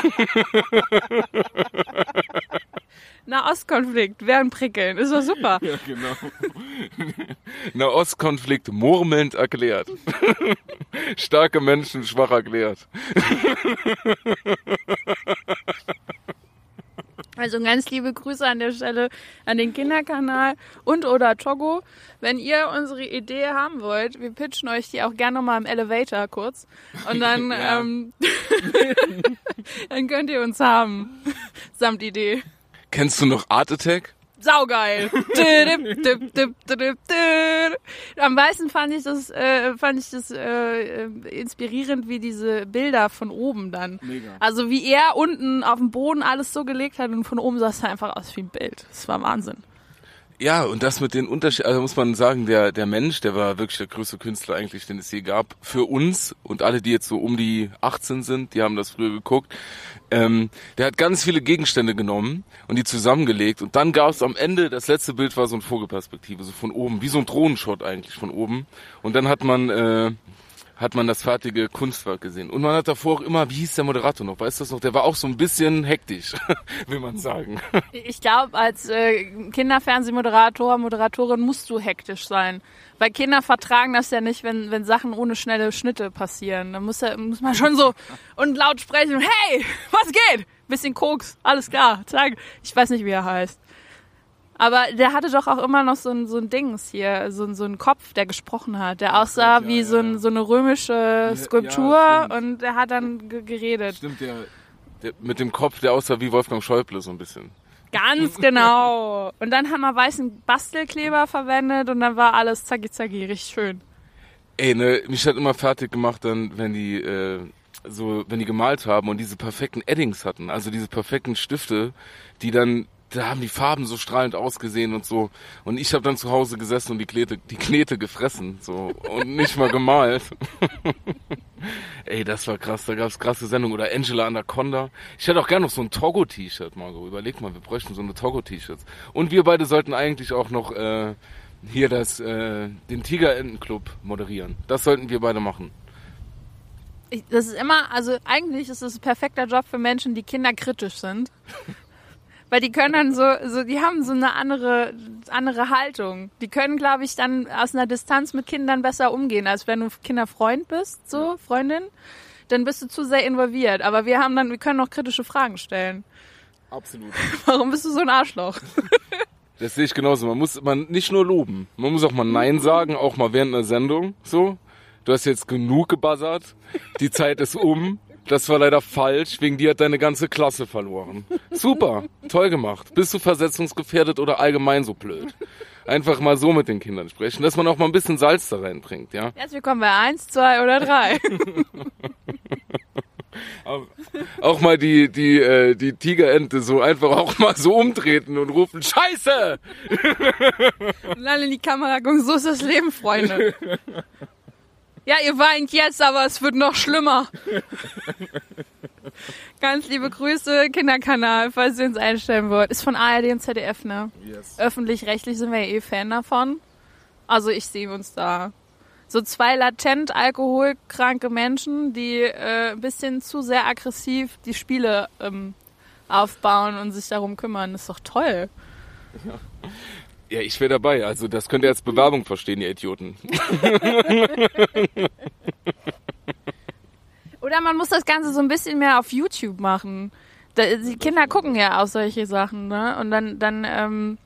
Nahostkonflikt, werden prickeln. Ist doch super. Ja, genau. Nahostkonflikt murmelnd erklärt. Starke Menschen schwach erklärt. Also ganz liebe Grüße an der Stelle an den Kinderkanal und oder Togo. Wenn ihr unsere Idee haben wollt, wir pitchen euch die auch gerne nochmal im Elevator kurz. Und dann, Ja. ähm, dann könnt ihr uns haben. Samt Idee. Kennst du noch Art Attack? Saugeil. Am meisten fand ich das, äh, fand ich das äh, inspirierend, wie diese Bilder von oben dann. Mega. Also wie er unten auf dem Boden alles so gelegt hat und von oben sah es einfach aus wie ein Bild. Das war Wahnsinn. Ja, und das mit den Unterschieden, also muss man sagen, der, der Mensch, der war wirklich der größte Künstler eigentlich, den es je gab. Für uns und alle, die jetzt so um die 18 sind, die haben das früher geguckt. Ähm, der hat ganz viele Gegenstände genommen und die zusammengelegt und dann gab es am Ende, das letzte Bild war so eine Vogelperspektive, so von oben, wie so ein Drohnenshot eigentlich von oben. Und dann hat man äh, hat man das fertige Kunstwerk gesehen. Und man hat davor auch immer, wie hieß der Moderator noch, weißt du das noch? Der war auch so ein bisschen hektisch, will man sagen. Ich glaube, als äh, Kinderfernsehmoderator, Moderatorin musst du hektisch sein. Weil Kinder vertragen das ja nicht, wenn, wenn Sachen ohne schnelle Schnitte passieren. Da muss, ja, muss man schon so und laut sprechen, hey, was geht? Bisschen Koks, alles klar, zeig. Ich weiß nicht, wie er heißt. Aber der hatte doch auch immer noch so ein, so ein Dings hier, so, so ein Kopf, der gesprochen hat, der aussah ja, wie ja. so, ein, so eine römische Skulptur ja, und der hat dann ge- geredet. Stimmt, der, der mit dem Kopf, der aussah wie Wolfgang Schäuble so ein bisschen. Ganz genau. Und dann haben wir weißen Bastelkleber verwendet und dann war alles zacki zacki, richtig schön. Ey, ne, mich hat immer fertig gemacht dann, wenn die äh, so, wenn die gemalt haben und diese perfekten Eddings hatten, also diese perfekten Stifte, die dann, da haben die Farben so strahlend ausgesehen und so. Und ich habe dann zu Hause gesessen und die Knete, die Knete gefressen, so und nicht mal gemalt. Ey, das war krass, da gab's krasse Sendungen. Oder Angela Anaconda. Ich hätte auch gerne noch so ein Togo-T-Shirt, Margot. Überleg mal, wir bräuchten so eine Togo-T-Shirts. Und wir beide sollten eigentlich auch noch äh, hier das, äh, den Tigerentenclub moderieren. Das sollten wir beide machen. Das ist immer, also eigentlich ist es ein perfekter Job für Menschen, die kinderkritisch sind. Weil die können dann so, so, die haben so eine andere, andere Haltung. Die können, glaube ich, dann aus einer Distanz mit Kindern besser umgehen, als wenn du Kinderfreund bist, so, Freundin. Dann bist du zu sehr involviert. Aber wir haben dann, wir können auch kritische Fragen stellen. Absolut. Warum bist du so ein Arschloch? Das sehe ich genauso. Man muss man nicht nur loben. Man muss auch mal Nein sagen, auch mal während einer Sendung. So, du hast jetzt genug gebuzzert. Die Zeit ist um. Das war leider falsch. Wegen dir hat deine ganze Klasse verloren. Super, toll gemacht. Bist du versetzungsgefährdet oder allgemein so blöd? Einfach mal so mit den Kindern sprechen, dass man auch mal ein bisschen Salz da reinbringt, ja? Herzlich willkommen bei eins, zwei oder drei. Auch, auch mal die die äh, die Tigerente so einfach auch mal so umtreten und rufen Scheiße. Und alle in die Kamera gucken, so ist das Leben, Freunde. Ja, ihr weint jetzt, aber es wird noch schlimmer. Ganz liebe Grüße, Kinderkanal, falls ihr uns einstellen wollt. Ist von ARD und ZDF, ne? Yes. Öffentlich-rechtlich sind wir ja eh Fan davon. Also ich sehe uns da. So zwei latent alkoholkranke Menschen, die äh, ein bisschen zu sehr aggressiv die Spiele ähm, aufbauen und sich darum kümmern. ist doch toll. Ja, ich wäre dabei. Also das könnt ihr als Bewerbung verstehen, ihr Idioten. Oder man muss das Ganze so ein bisschen mehr auf YouTube machen. Da, die Kinder gucken ja auch solche Sachen, ne? Und dann, dann ähm,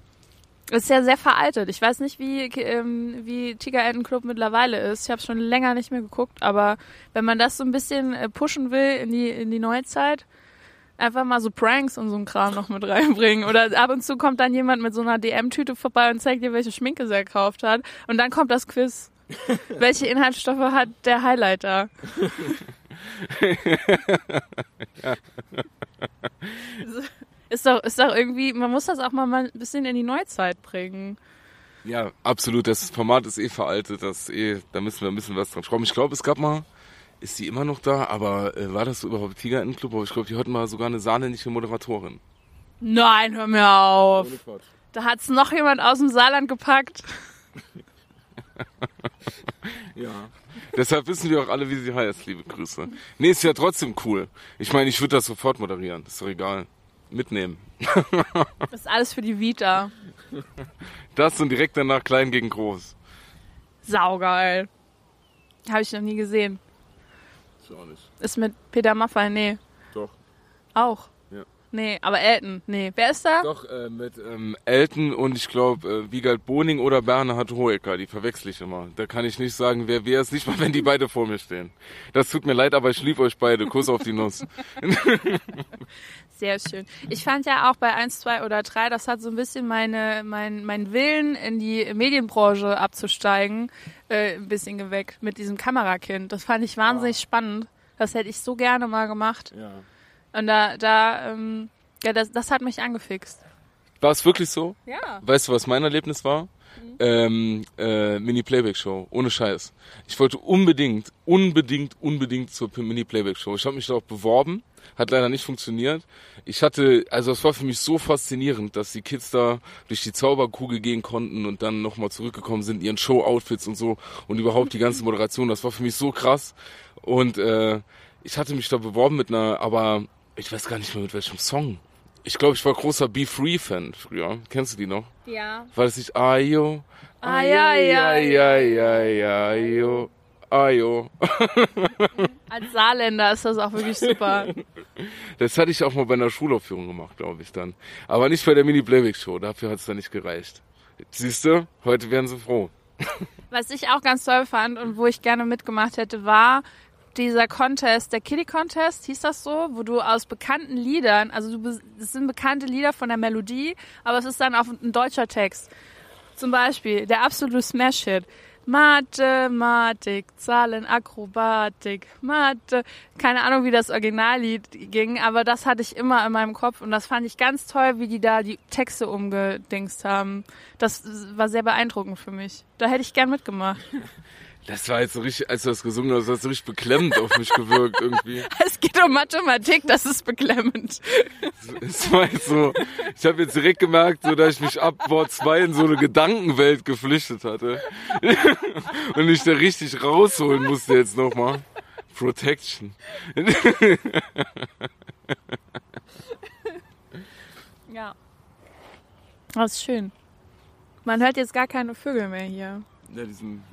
ist ja sehr veraltet. Ich weiß nicht, wie, ähm, wie Tigerentenclub mittlerweile ist. Ich habe schon länger nicht mehr geguckt, aber wenn man das so ein bisschen äh, pushen will in die, in die Neuzeit, einfach mal so Pranks und so ein Kram noch mit reinbringen. Oder ab und zu kommt dann jemand mit so einer DM-Tüte vorbei und zeigt dir, welche Schminke sie gekauft hat. Und dann kommt das Quiz. Welche Inhaltsstoffe hat der Highlighter? Ist doch, ist doch irgendwie, man muss das auch mal ein bisschen in die Neuzeit bringen. Ja, absolut. Das Format ist eh veraltet. Das eh, da müssen wir ein bisschen was dran schrauben. Ich glaube, es gab mal, ist die immer noch da, aber äh, war das so überhaupt Tigerentenclub? Aber ich glaube, die hatten mal sogar eine sahnähnliche Moderatorin. Nein, hör mir auf. Da hat's noch jemand aus dem Saarland gepackt. Ja. Deshalb wissen wir auch alle, wie sie heißt, liebe Grüße. Nee, ist ja trotzdem cool. Ich meine, ich würde das sofort moderieren. ist doch egal. Mitnehmen. Das ist alles für die Vita. Das und direkt danach klein gegen groß. Saugeil. Habe ich noch nie gesehen. Ich auch nicht. Ist mit Peter Maffay, nee. Doch. Auch. Ja. Nee, aber Elton, nee. Wer ist da? Doch, äh, mit ähm, Elton und ich glaube äh, Wiegald Boning oder Bernhard Hoeker, die verwechsel ich immer. Da kann ich nicht sagen, wer wer ist, nicht mal wenn die beide vor mir stehen. Das tut mir leid, aber ich liebe euch beide. Kuss auf die Nuss. Sehr schön. Ich fand ja auch bei 1, 2 oder 3, das hat so ein bisschen meine, mein, mein Willen in die Medienbranche abzusteigen, äh, ein bisschen geweckt mit diesem Kamerakind. Das fand ich wahnsinnig spannend. Das hätte ich so gerne mal gemacht. Ja. Und da, da, ähm, ja, das, das hat mich angefixt. War es wirklich so? Ja. Weißt du, was mein Erlebnis war? Ähm, äh, Mini-Playback-Show, ohne Scheiß. Ich wollte unbedingt, unbedingt, unbedingt zur Mini-Playback-Show. Ich habe mich darauf beworben, hat leider nicht funktioniert. Ich hatte, also es war für mich so faszinierend, dass die Kids da durch die Zauberkugel gehen konnten und dann nochmal zurückgekommen sind, ihren Show-Outfits und so und überhaupt die ganze Moderation. Das war für mich so krass. Und äh, ich hatte mich da beworben mit einer, aber ich weiß gar nicht mehr mit welchem Song. Ich glaube, ich war großer Be Free Fan früher. Kennst du die noch? Ja. War das nicht Ayo? Ja, ja, ja, Ayo. Ayo. Als Saarländer ist das auch wirklich super. Das hatte ich auch mal bei einer Schulaufführung gemacht, glaube ich dann. Aber nicht bei der Mini-Playback-Show. Dafür hat es dann nicht gereicht. Siehst du, heute wären sie froh. Was ich auch ganz toll fand und wo ich gerne mitgemacht hätte, war dieser Contest, der Kitty Contest, hieß das so, wo du aus bekannten Liedern, also du, es sind bekannte Lieder von der Melodie, aber es ist dann auch ein deutscher Text. Zum Beispiel der absolute Smash-Hit. Mathematik, Zahlen, Akrobatik, Mathe. Keine Ahnung, wie das Originallied ging, aber das hatte ich immer in meinem Kopf und das fand ich ganz toll, wie die da die Texte umgedingst haben. Das war sehr beeindruckend für mich. Da hätte ich gern mitgemacht. Das war jetzt so richtig, als du das gesungen hast, das hat so richtig beklemmend auf mich gewirkt irgendwie. Es geht um Mathematik, das ist beklemmend. Es war jetzt so, ich habe jetzt direkt gemerkt, so, dass ich mich ab Wort 2 in so eine Gedankenwelt geflüchtet hatte. Und ich da richtig rausholen musste jetzt nochmal. Protection. Ja. Das ist schön. Man hört jetzt gar keine Vögel mehr hier. Ja, diesen,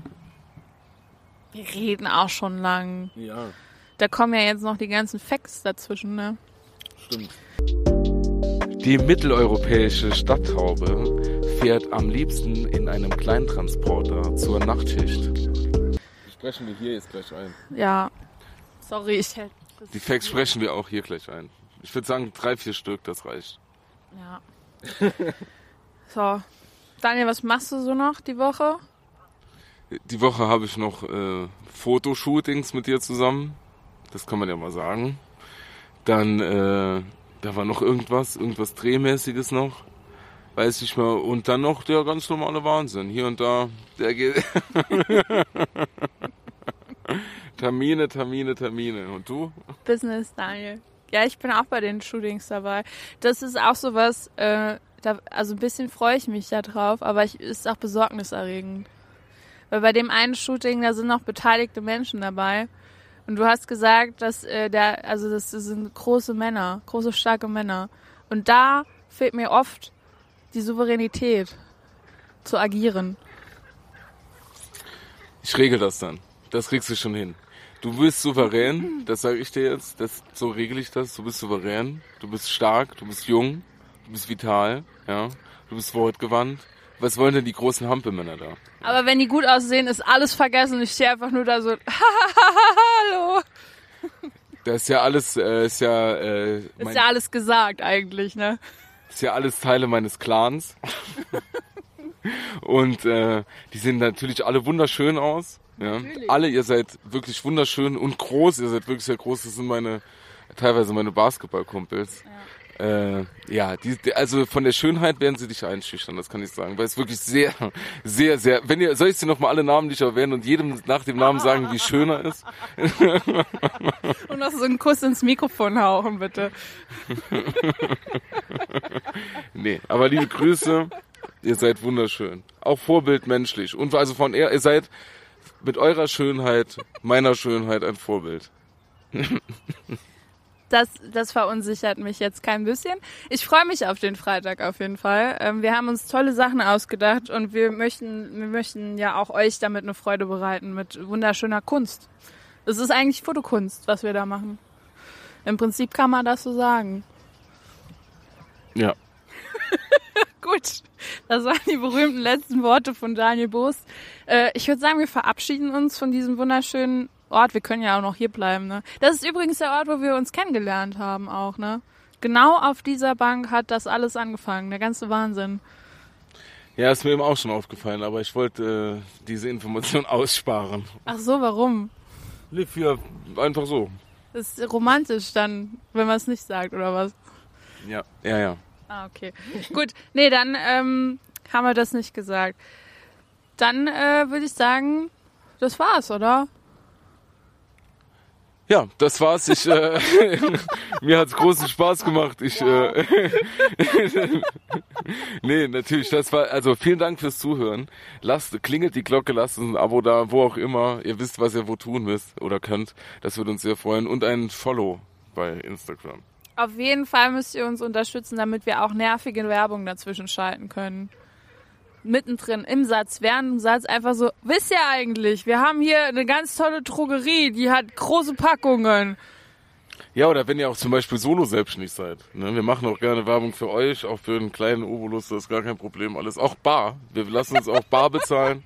Wir reden auch schon lang. ja, Da kommen ja jetzt noch die ganzen Facts dazwischen, ne? stimmt. Die mitteleuropäische Stadttaube fährt am liebsten in einem Kleintransporter zur Nachtschicht. Sprechen wir hier jetzt gleich ein. Ja. Sorry, ich hätte. Die Facts sprechen wir auch hier gleich ein. Ich würde sagen, drei, vier Stück, das reicht. Ja. so. Daniel, was machst du so noch die Woche? Die Woche habe ich noch äh, Fotoshootings mit dir zusammen. Das kann man ja mal sagen. Dann, äh, da war noch irgendwas, irgendwas Drehmäßiges noch. Weiß ich mal. Und dann noch der ganz normale Wahnsinn. Hier und da, der geht. Termine, Termine, Termine. Und du? Business, Daniel. Ja, ich bin auch bei den Shootings dabei. Das ist auch sowas, äh, da, also ein bisschen freue ich mich da drauf, aber ich, ist auch besorgniserregend. Weil bei dem einen Shooting, da sind noch beteiligte Menschen dabei. Und du hast gesagt, dass äh, der, also das, sind große Männer, große, starke Männer. Und da fehlt mir oft die Souveränität zu agieren. Ich regel das dann. Das kriegst du schon hin. Du bist souverän, das sage ich dir jetzt. Das, so regel ich das. Du bist souverän, du bist stark, du bist jung, du bist vital, ja. Du bist wortgewandt. Was wollen denn die großen Hampelmänner da? Aber wenn die gut aussehen, ist alles vergessen. Ich stehe einfach nur da so, hallo. Das ist ja alles, äh, ist ja, äh, Ist ja alles gesagt eigentlich, ne? ist ja alles Teile meines Clans. Und äh, die sehen natürlich alle wunderschön aus. Ja. Alle, ihr seid wirklich wunderschön und groß. Ihr seid wirklich sehr groß. Das sind meine, teilweise meine Basketballkumpels. Ja, äh, ja die, also von der Schönheit werden sie dich einschüchtern, das kann ich sagen. Weil es wirklich sehr, sehr, sehr. Wenn ihr, soll ich sie nochmal alle namentlich erwähnen und jedem nach dem Namen sagen, wie schön er ist? Und noch so einen Kuss ins Mikrofon hauchen, bitte. Nee, aber liebe Grüße, ihr seid wunderschön. Auch vorbildmenschlich. Und also von ihr, ihr seid mit eurer Schönheit, meiner Schönheit ein Vorbild. Das, das verunsichert mich jetzt kein bisschen. Ich freue mich auf den Freitag auf jeden Fall. Ähm, wir haben uns tolle Sachen ausgedacht und wir möchten, wir möchten ja auch euch damit eine Freude bereiten mit wunderschöner Kunst. Es ist eigentlich Fotokunst, was wir da machen. Im Prinzip kann man das so sagen. Ja. Gut, das waren die berühmten letzten Worte von Daniel Boos. Äh, ich würde sagen, wir verabschieden uns von diesem wunderschönen Ort. Wir können ja auch noch hier bleiben. Ne? Das ist übrigens der Ort, wo wir uns kennengelernt haben auch. Ne? Genau auf dieser Bank hat das alles angefangen. Der ganze Wahnsinn. Ja, ist mir eben auch schon aufgefallen, aber ich wollte äh, diese Information aussparen. Ach so, warum? Nee, für einfach so. Das ist romantisch dann, wenn man es nicht sagt, oder was? Ja, ja, ja. Ah, okay. Gut, nee, dann ähm, haben wir das nicht gesagt. Dann äh, würde ich sagen, das war's, oder? Ja, das war's. Ich, äh, mir hat's großen Spaß gemacht. Ich, äh, nee, natürlich, das war, also vielen Dank fürs Zuhören. Lasst, klingelt die Glocke, lasst uns ein Abo da, wo auch immer. Ihr wisst, was ihr wo tun müsst oder könnt. Das würde uns sehr freuen. Und ein Follow bei Instagram. Auf jeden Fall müsst ihr uns unterstützen, damit wir auch nervige Werbung dazwischen schalten können mittendrin im Satz, während dem Satz einfach so, wisst ihr eigentlich, wir haben hier eine ganz tolle Drogerie, die hat große Packungen. Ja, oder wenn ihr auch zum Beispiel solo selbstständig seid. Ne? Wir machen auch gerne Werbung für euch, auch für einen kleinen Obolus, das ist gar kein Problem. Alles auch bar. Wir lassen uns auch bar bezahlen.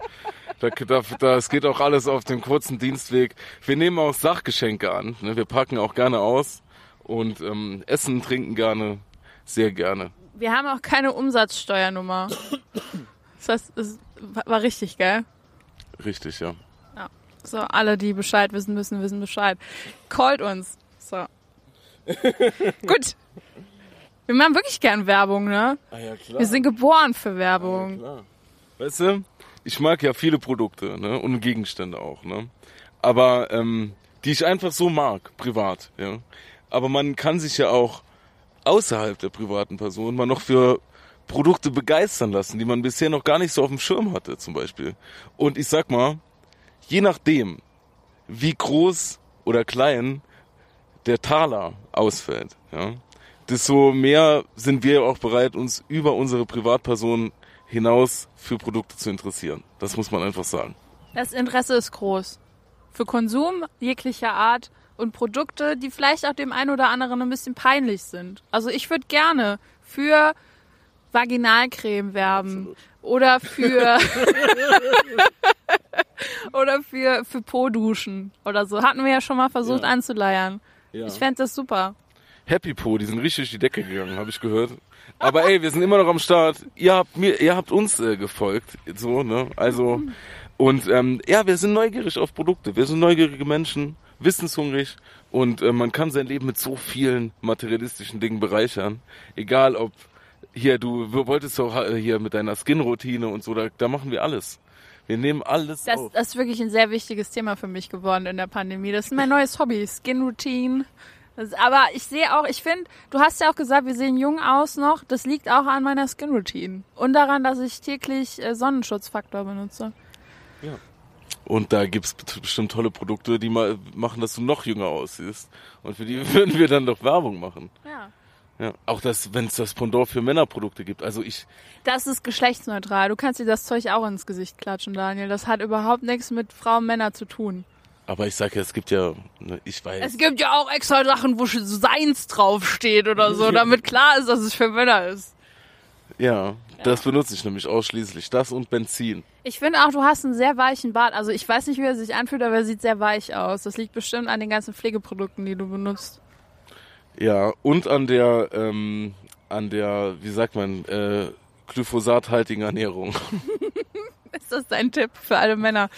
Da, da, da, es geht auch alles auf dem kurzen Dienstweg. Wir nehmen auch Sachgeschenke an. Ne? Wir packen auch gerne aus und ähm, essen, trinken gerne, sehr gerne. Wir haben auch keine Umsatzsteuernummer. Das, das war richtig, gell? Richtig, ja. Ja. So, alle, die Bescheid wissen müssen, wissen Bescheid. Callt uns. So. Gut. Wir machen wirklich gern Werbung, ne? Ah, ja, klar. Wir sind geboren für Werbung. Ah, ja, klar. Weißt du, ich mag ja viele Produkte, ne? Und Gegenstände auch, ne? Aber, ähm, die ich einfach so mag, privat, ja. Aber man kann sich ja auch außerhalb der privaten Person mal noch für Produkte begeistern lassen, die man bisher noch gar nicht so auf dem Schirm hatte, zum Beispiel. Und ich sag mal, je nachdem, wie groß oder klein der Taler ausfällt, ja, desto mehr sind wir auch bereit, uns über unsere Privatpersonen hinaus für Produkte zu interessieren. Das muss man einfach sagen. Das Interesse ist groß. Für Konsum jeglicher Art und Produkte, die vielleicht auch dem einen oder anderen ein bisschen peinlich sind. Also ich würde gerne für Vaginalcreme werben Absolut. oder für oder für für Po-Duschen oder so. Hatten wir ja schon mal versucht ja. anzuleiern. Ja. Ich fände das super. Happy Po, die sind richtig die Decke gegangen, habe ich gehört. Aber ey, wir sind immer noch am Start. Ihr habt mir, ihr habt uns äh, gefolgt, so ne. Also und ähm, ja, wir sind neugierig auf Produkte. Wir sind neugierige Menschen, wissenshungrig und äh, man kann sein Leben mit so vielen materialistischen Dingen bereichern. Egal ob hier, du wolltest doch äh, hier mit deiner Skin-Routine und so, da, da machen wir alles. Wir nehmen alles das, auf. Das ist wirklich ein sehr wichtiges Thema für mich geworden in der Pandemie. Das ist mein neues Hobby, Skin-Routine. Aber ich sehe auch, ich finde, du hast ja auch gesagt, wir sehen jung aus noch. Das liegt auch an meiner Skin-Routine. Und daran, dass ich täglich äh, Sonnenschutzfaktor benutze. Ja. Und da gibt's bestimmt tolle Produkte, die mal machen, dass du noch jünger aussiehst. Und für die würden wir dann doch Werbung machen. Ja. Ja, auch das, wenn es das Pendant für Männerprodukte gibt. Also ich. Das ist geschlechtsneutral. Du kannst dir das Zeug auch ins Gesicht klatschen, Daniel. Das hat überhaupt nichts mit Frauen Männer zu tun. Aber ich sag ja, es gibt ja, ne, ich weiß. Es gibt ja auch extra Sachen, wo Seins draufsteht oder so, damit klar ist, dass es für Männer ist. Ja, ja, das benutze ich nämlich ausschließlich. Das und Benzin. Ich finde auch, du hast einen sehr weichen Bart. Also ich weiß nicht, wie er sich anfühlt, aber er sieht sehr weich aus. Das liegt bestimmt an den ganzen Pflegeprodukten, die du benutzt. Ja, und an der, ähm, an der, wie sagt man, äh, glyphosathaltigen Ernährung. Ist das dein Tipp für alle Männer?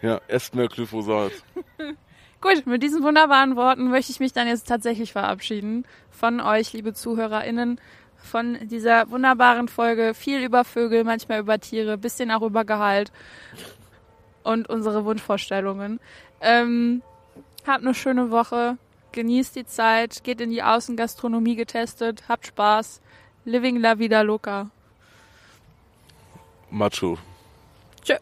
Ja, esst mehr Glyphosat. Gut, mit diesen wunderbaren Worten möchte ich mich dann jetzt tatsächlich verabschieden von euch, liebe ZuhörerInnen, von dieser wunderbaren Folge. Viel über Vögel, manchmal über Tiere, bisschen auch über Gehalt und unsere Wunschvorstellungen. Ähm, habt eine schöne Woche genießt die Zeit, geht in die Außengastronomie getestet, habt Spaß. Living la vida loca. Macho. Tschö.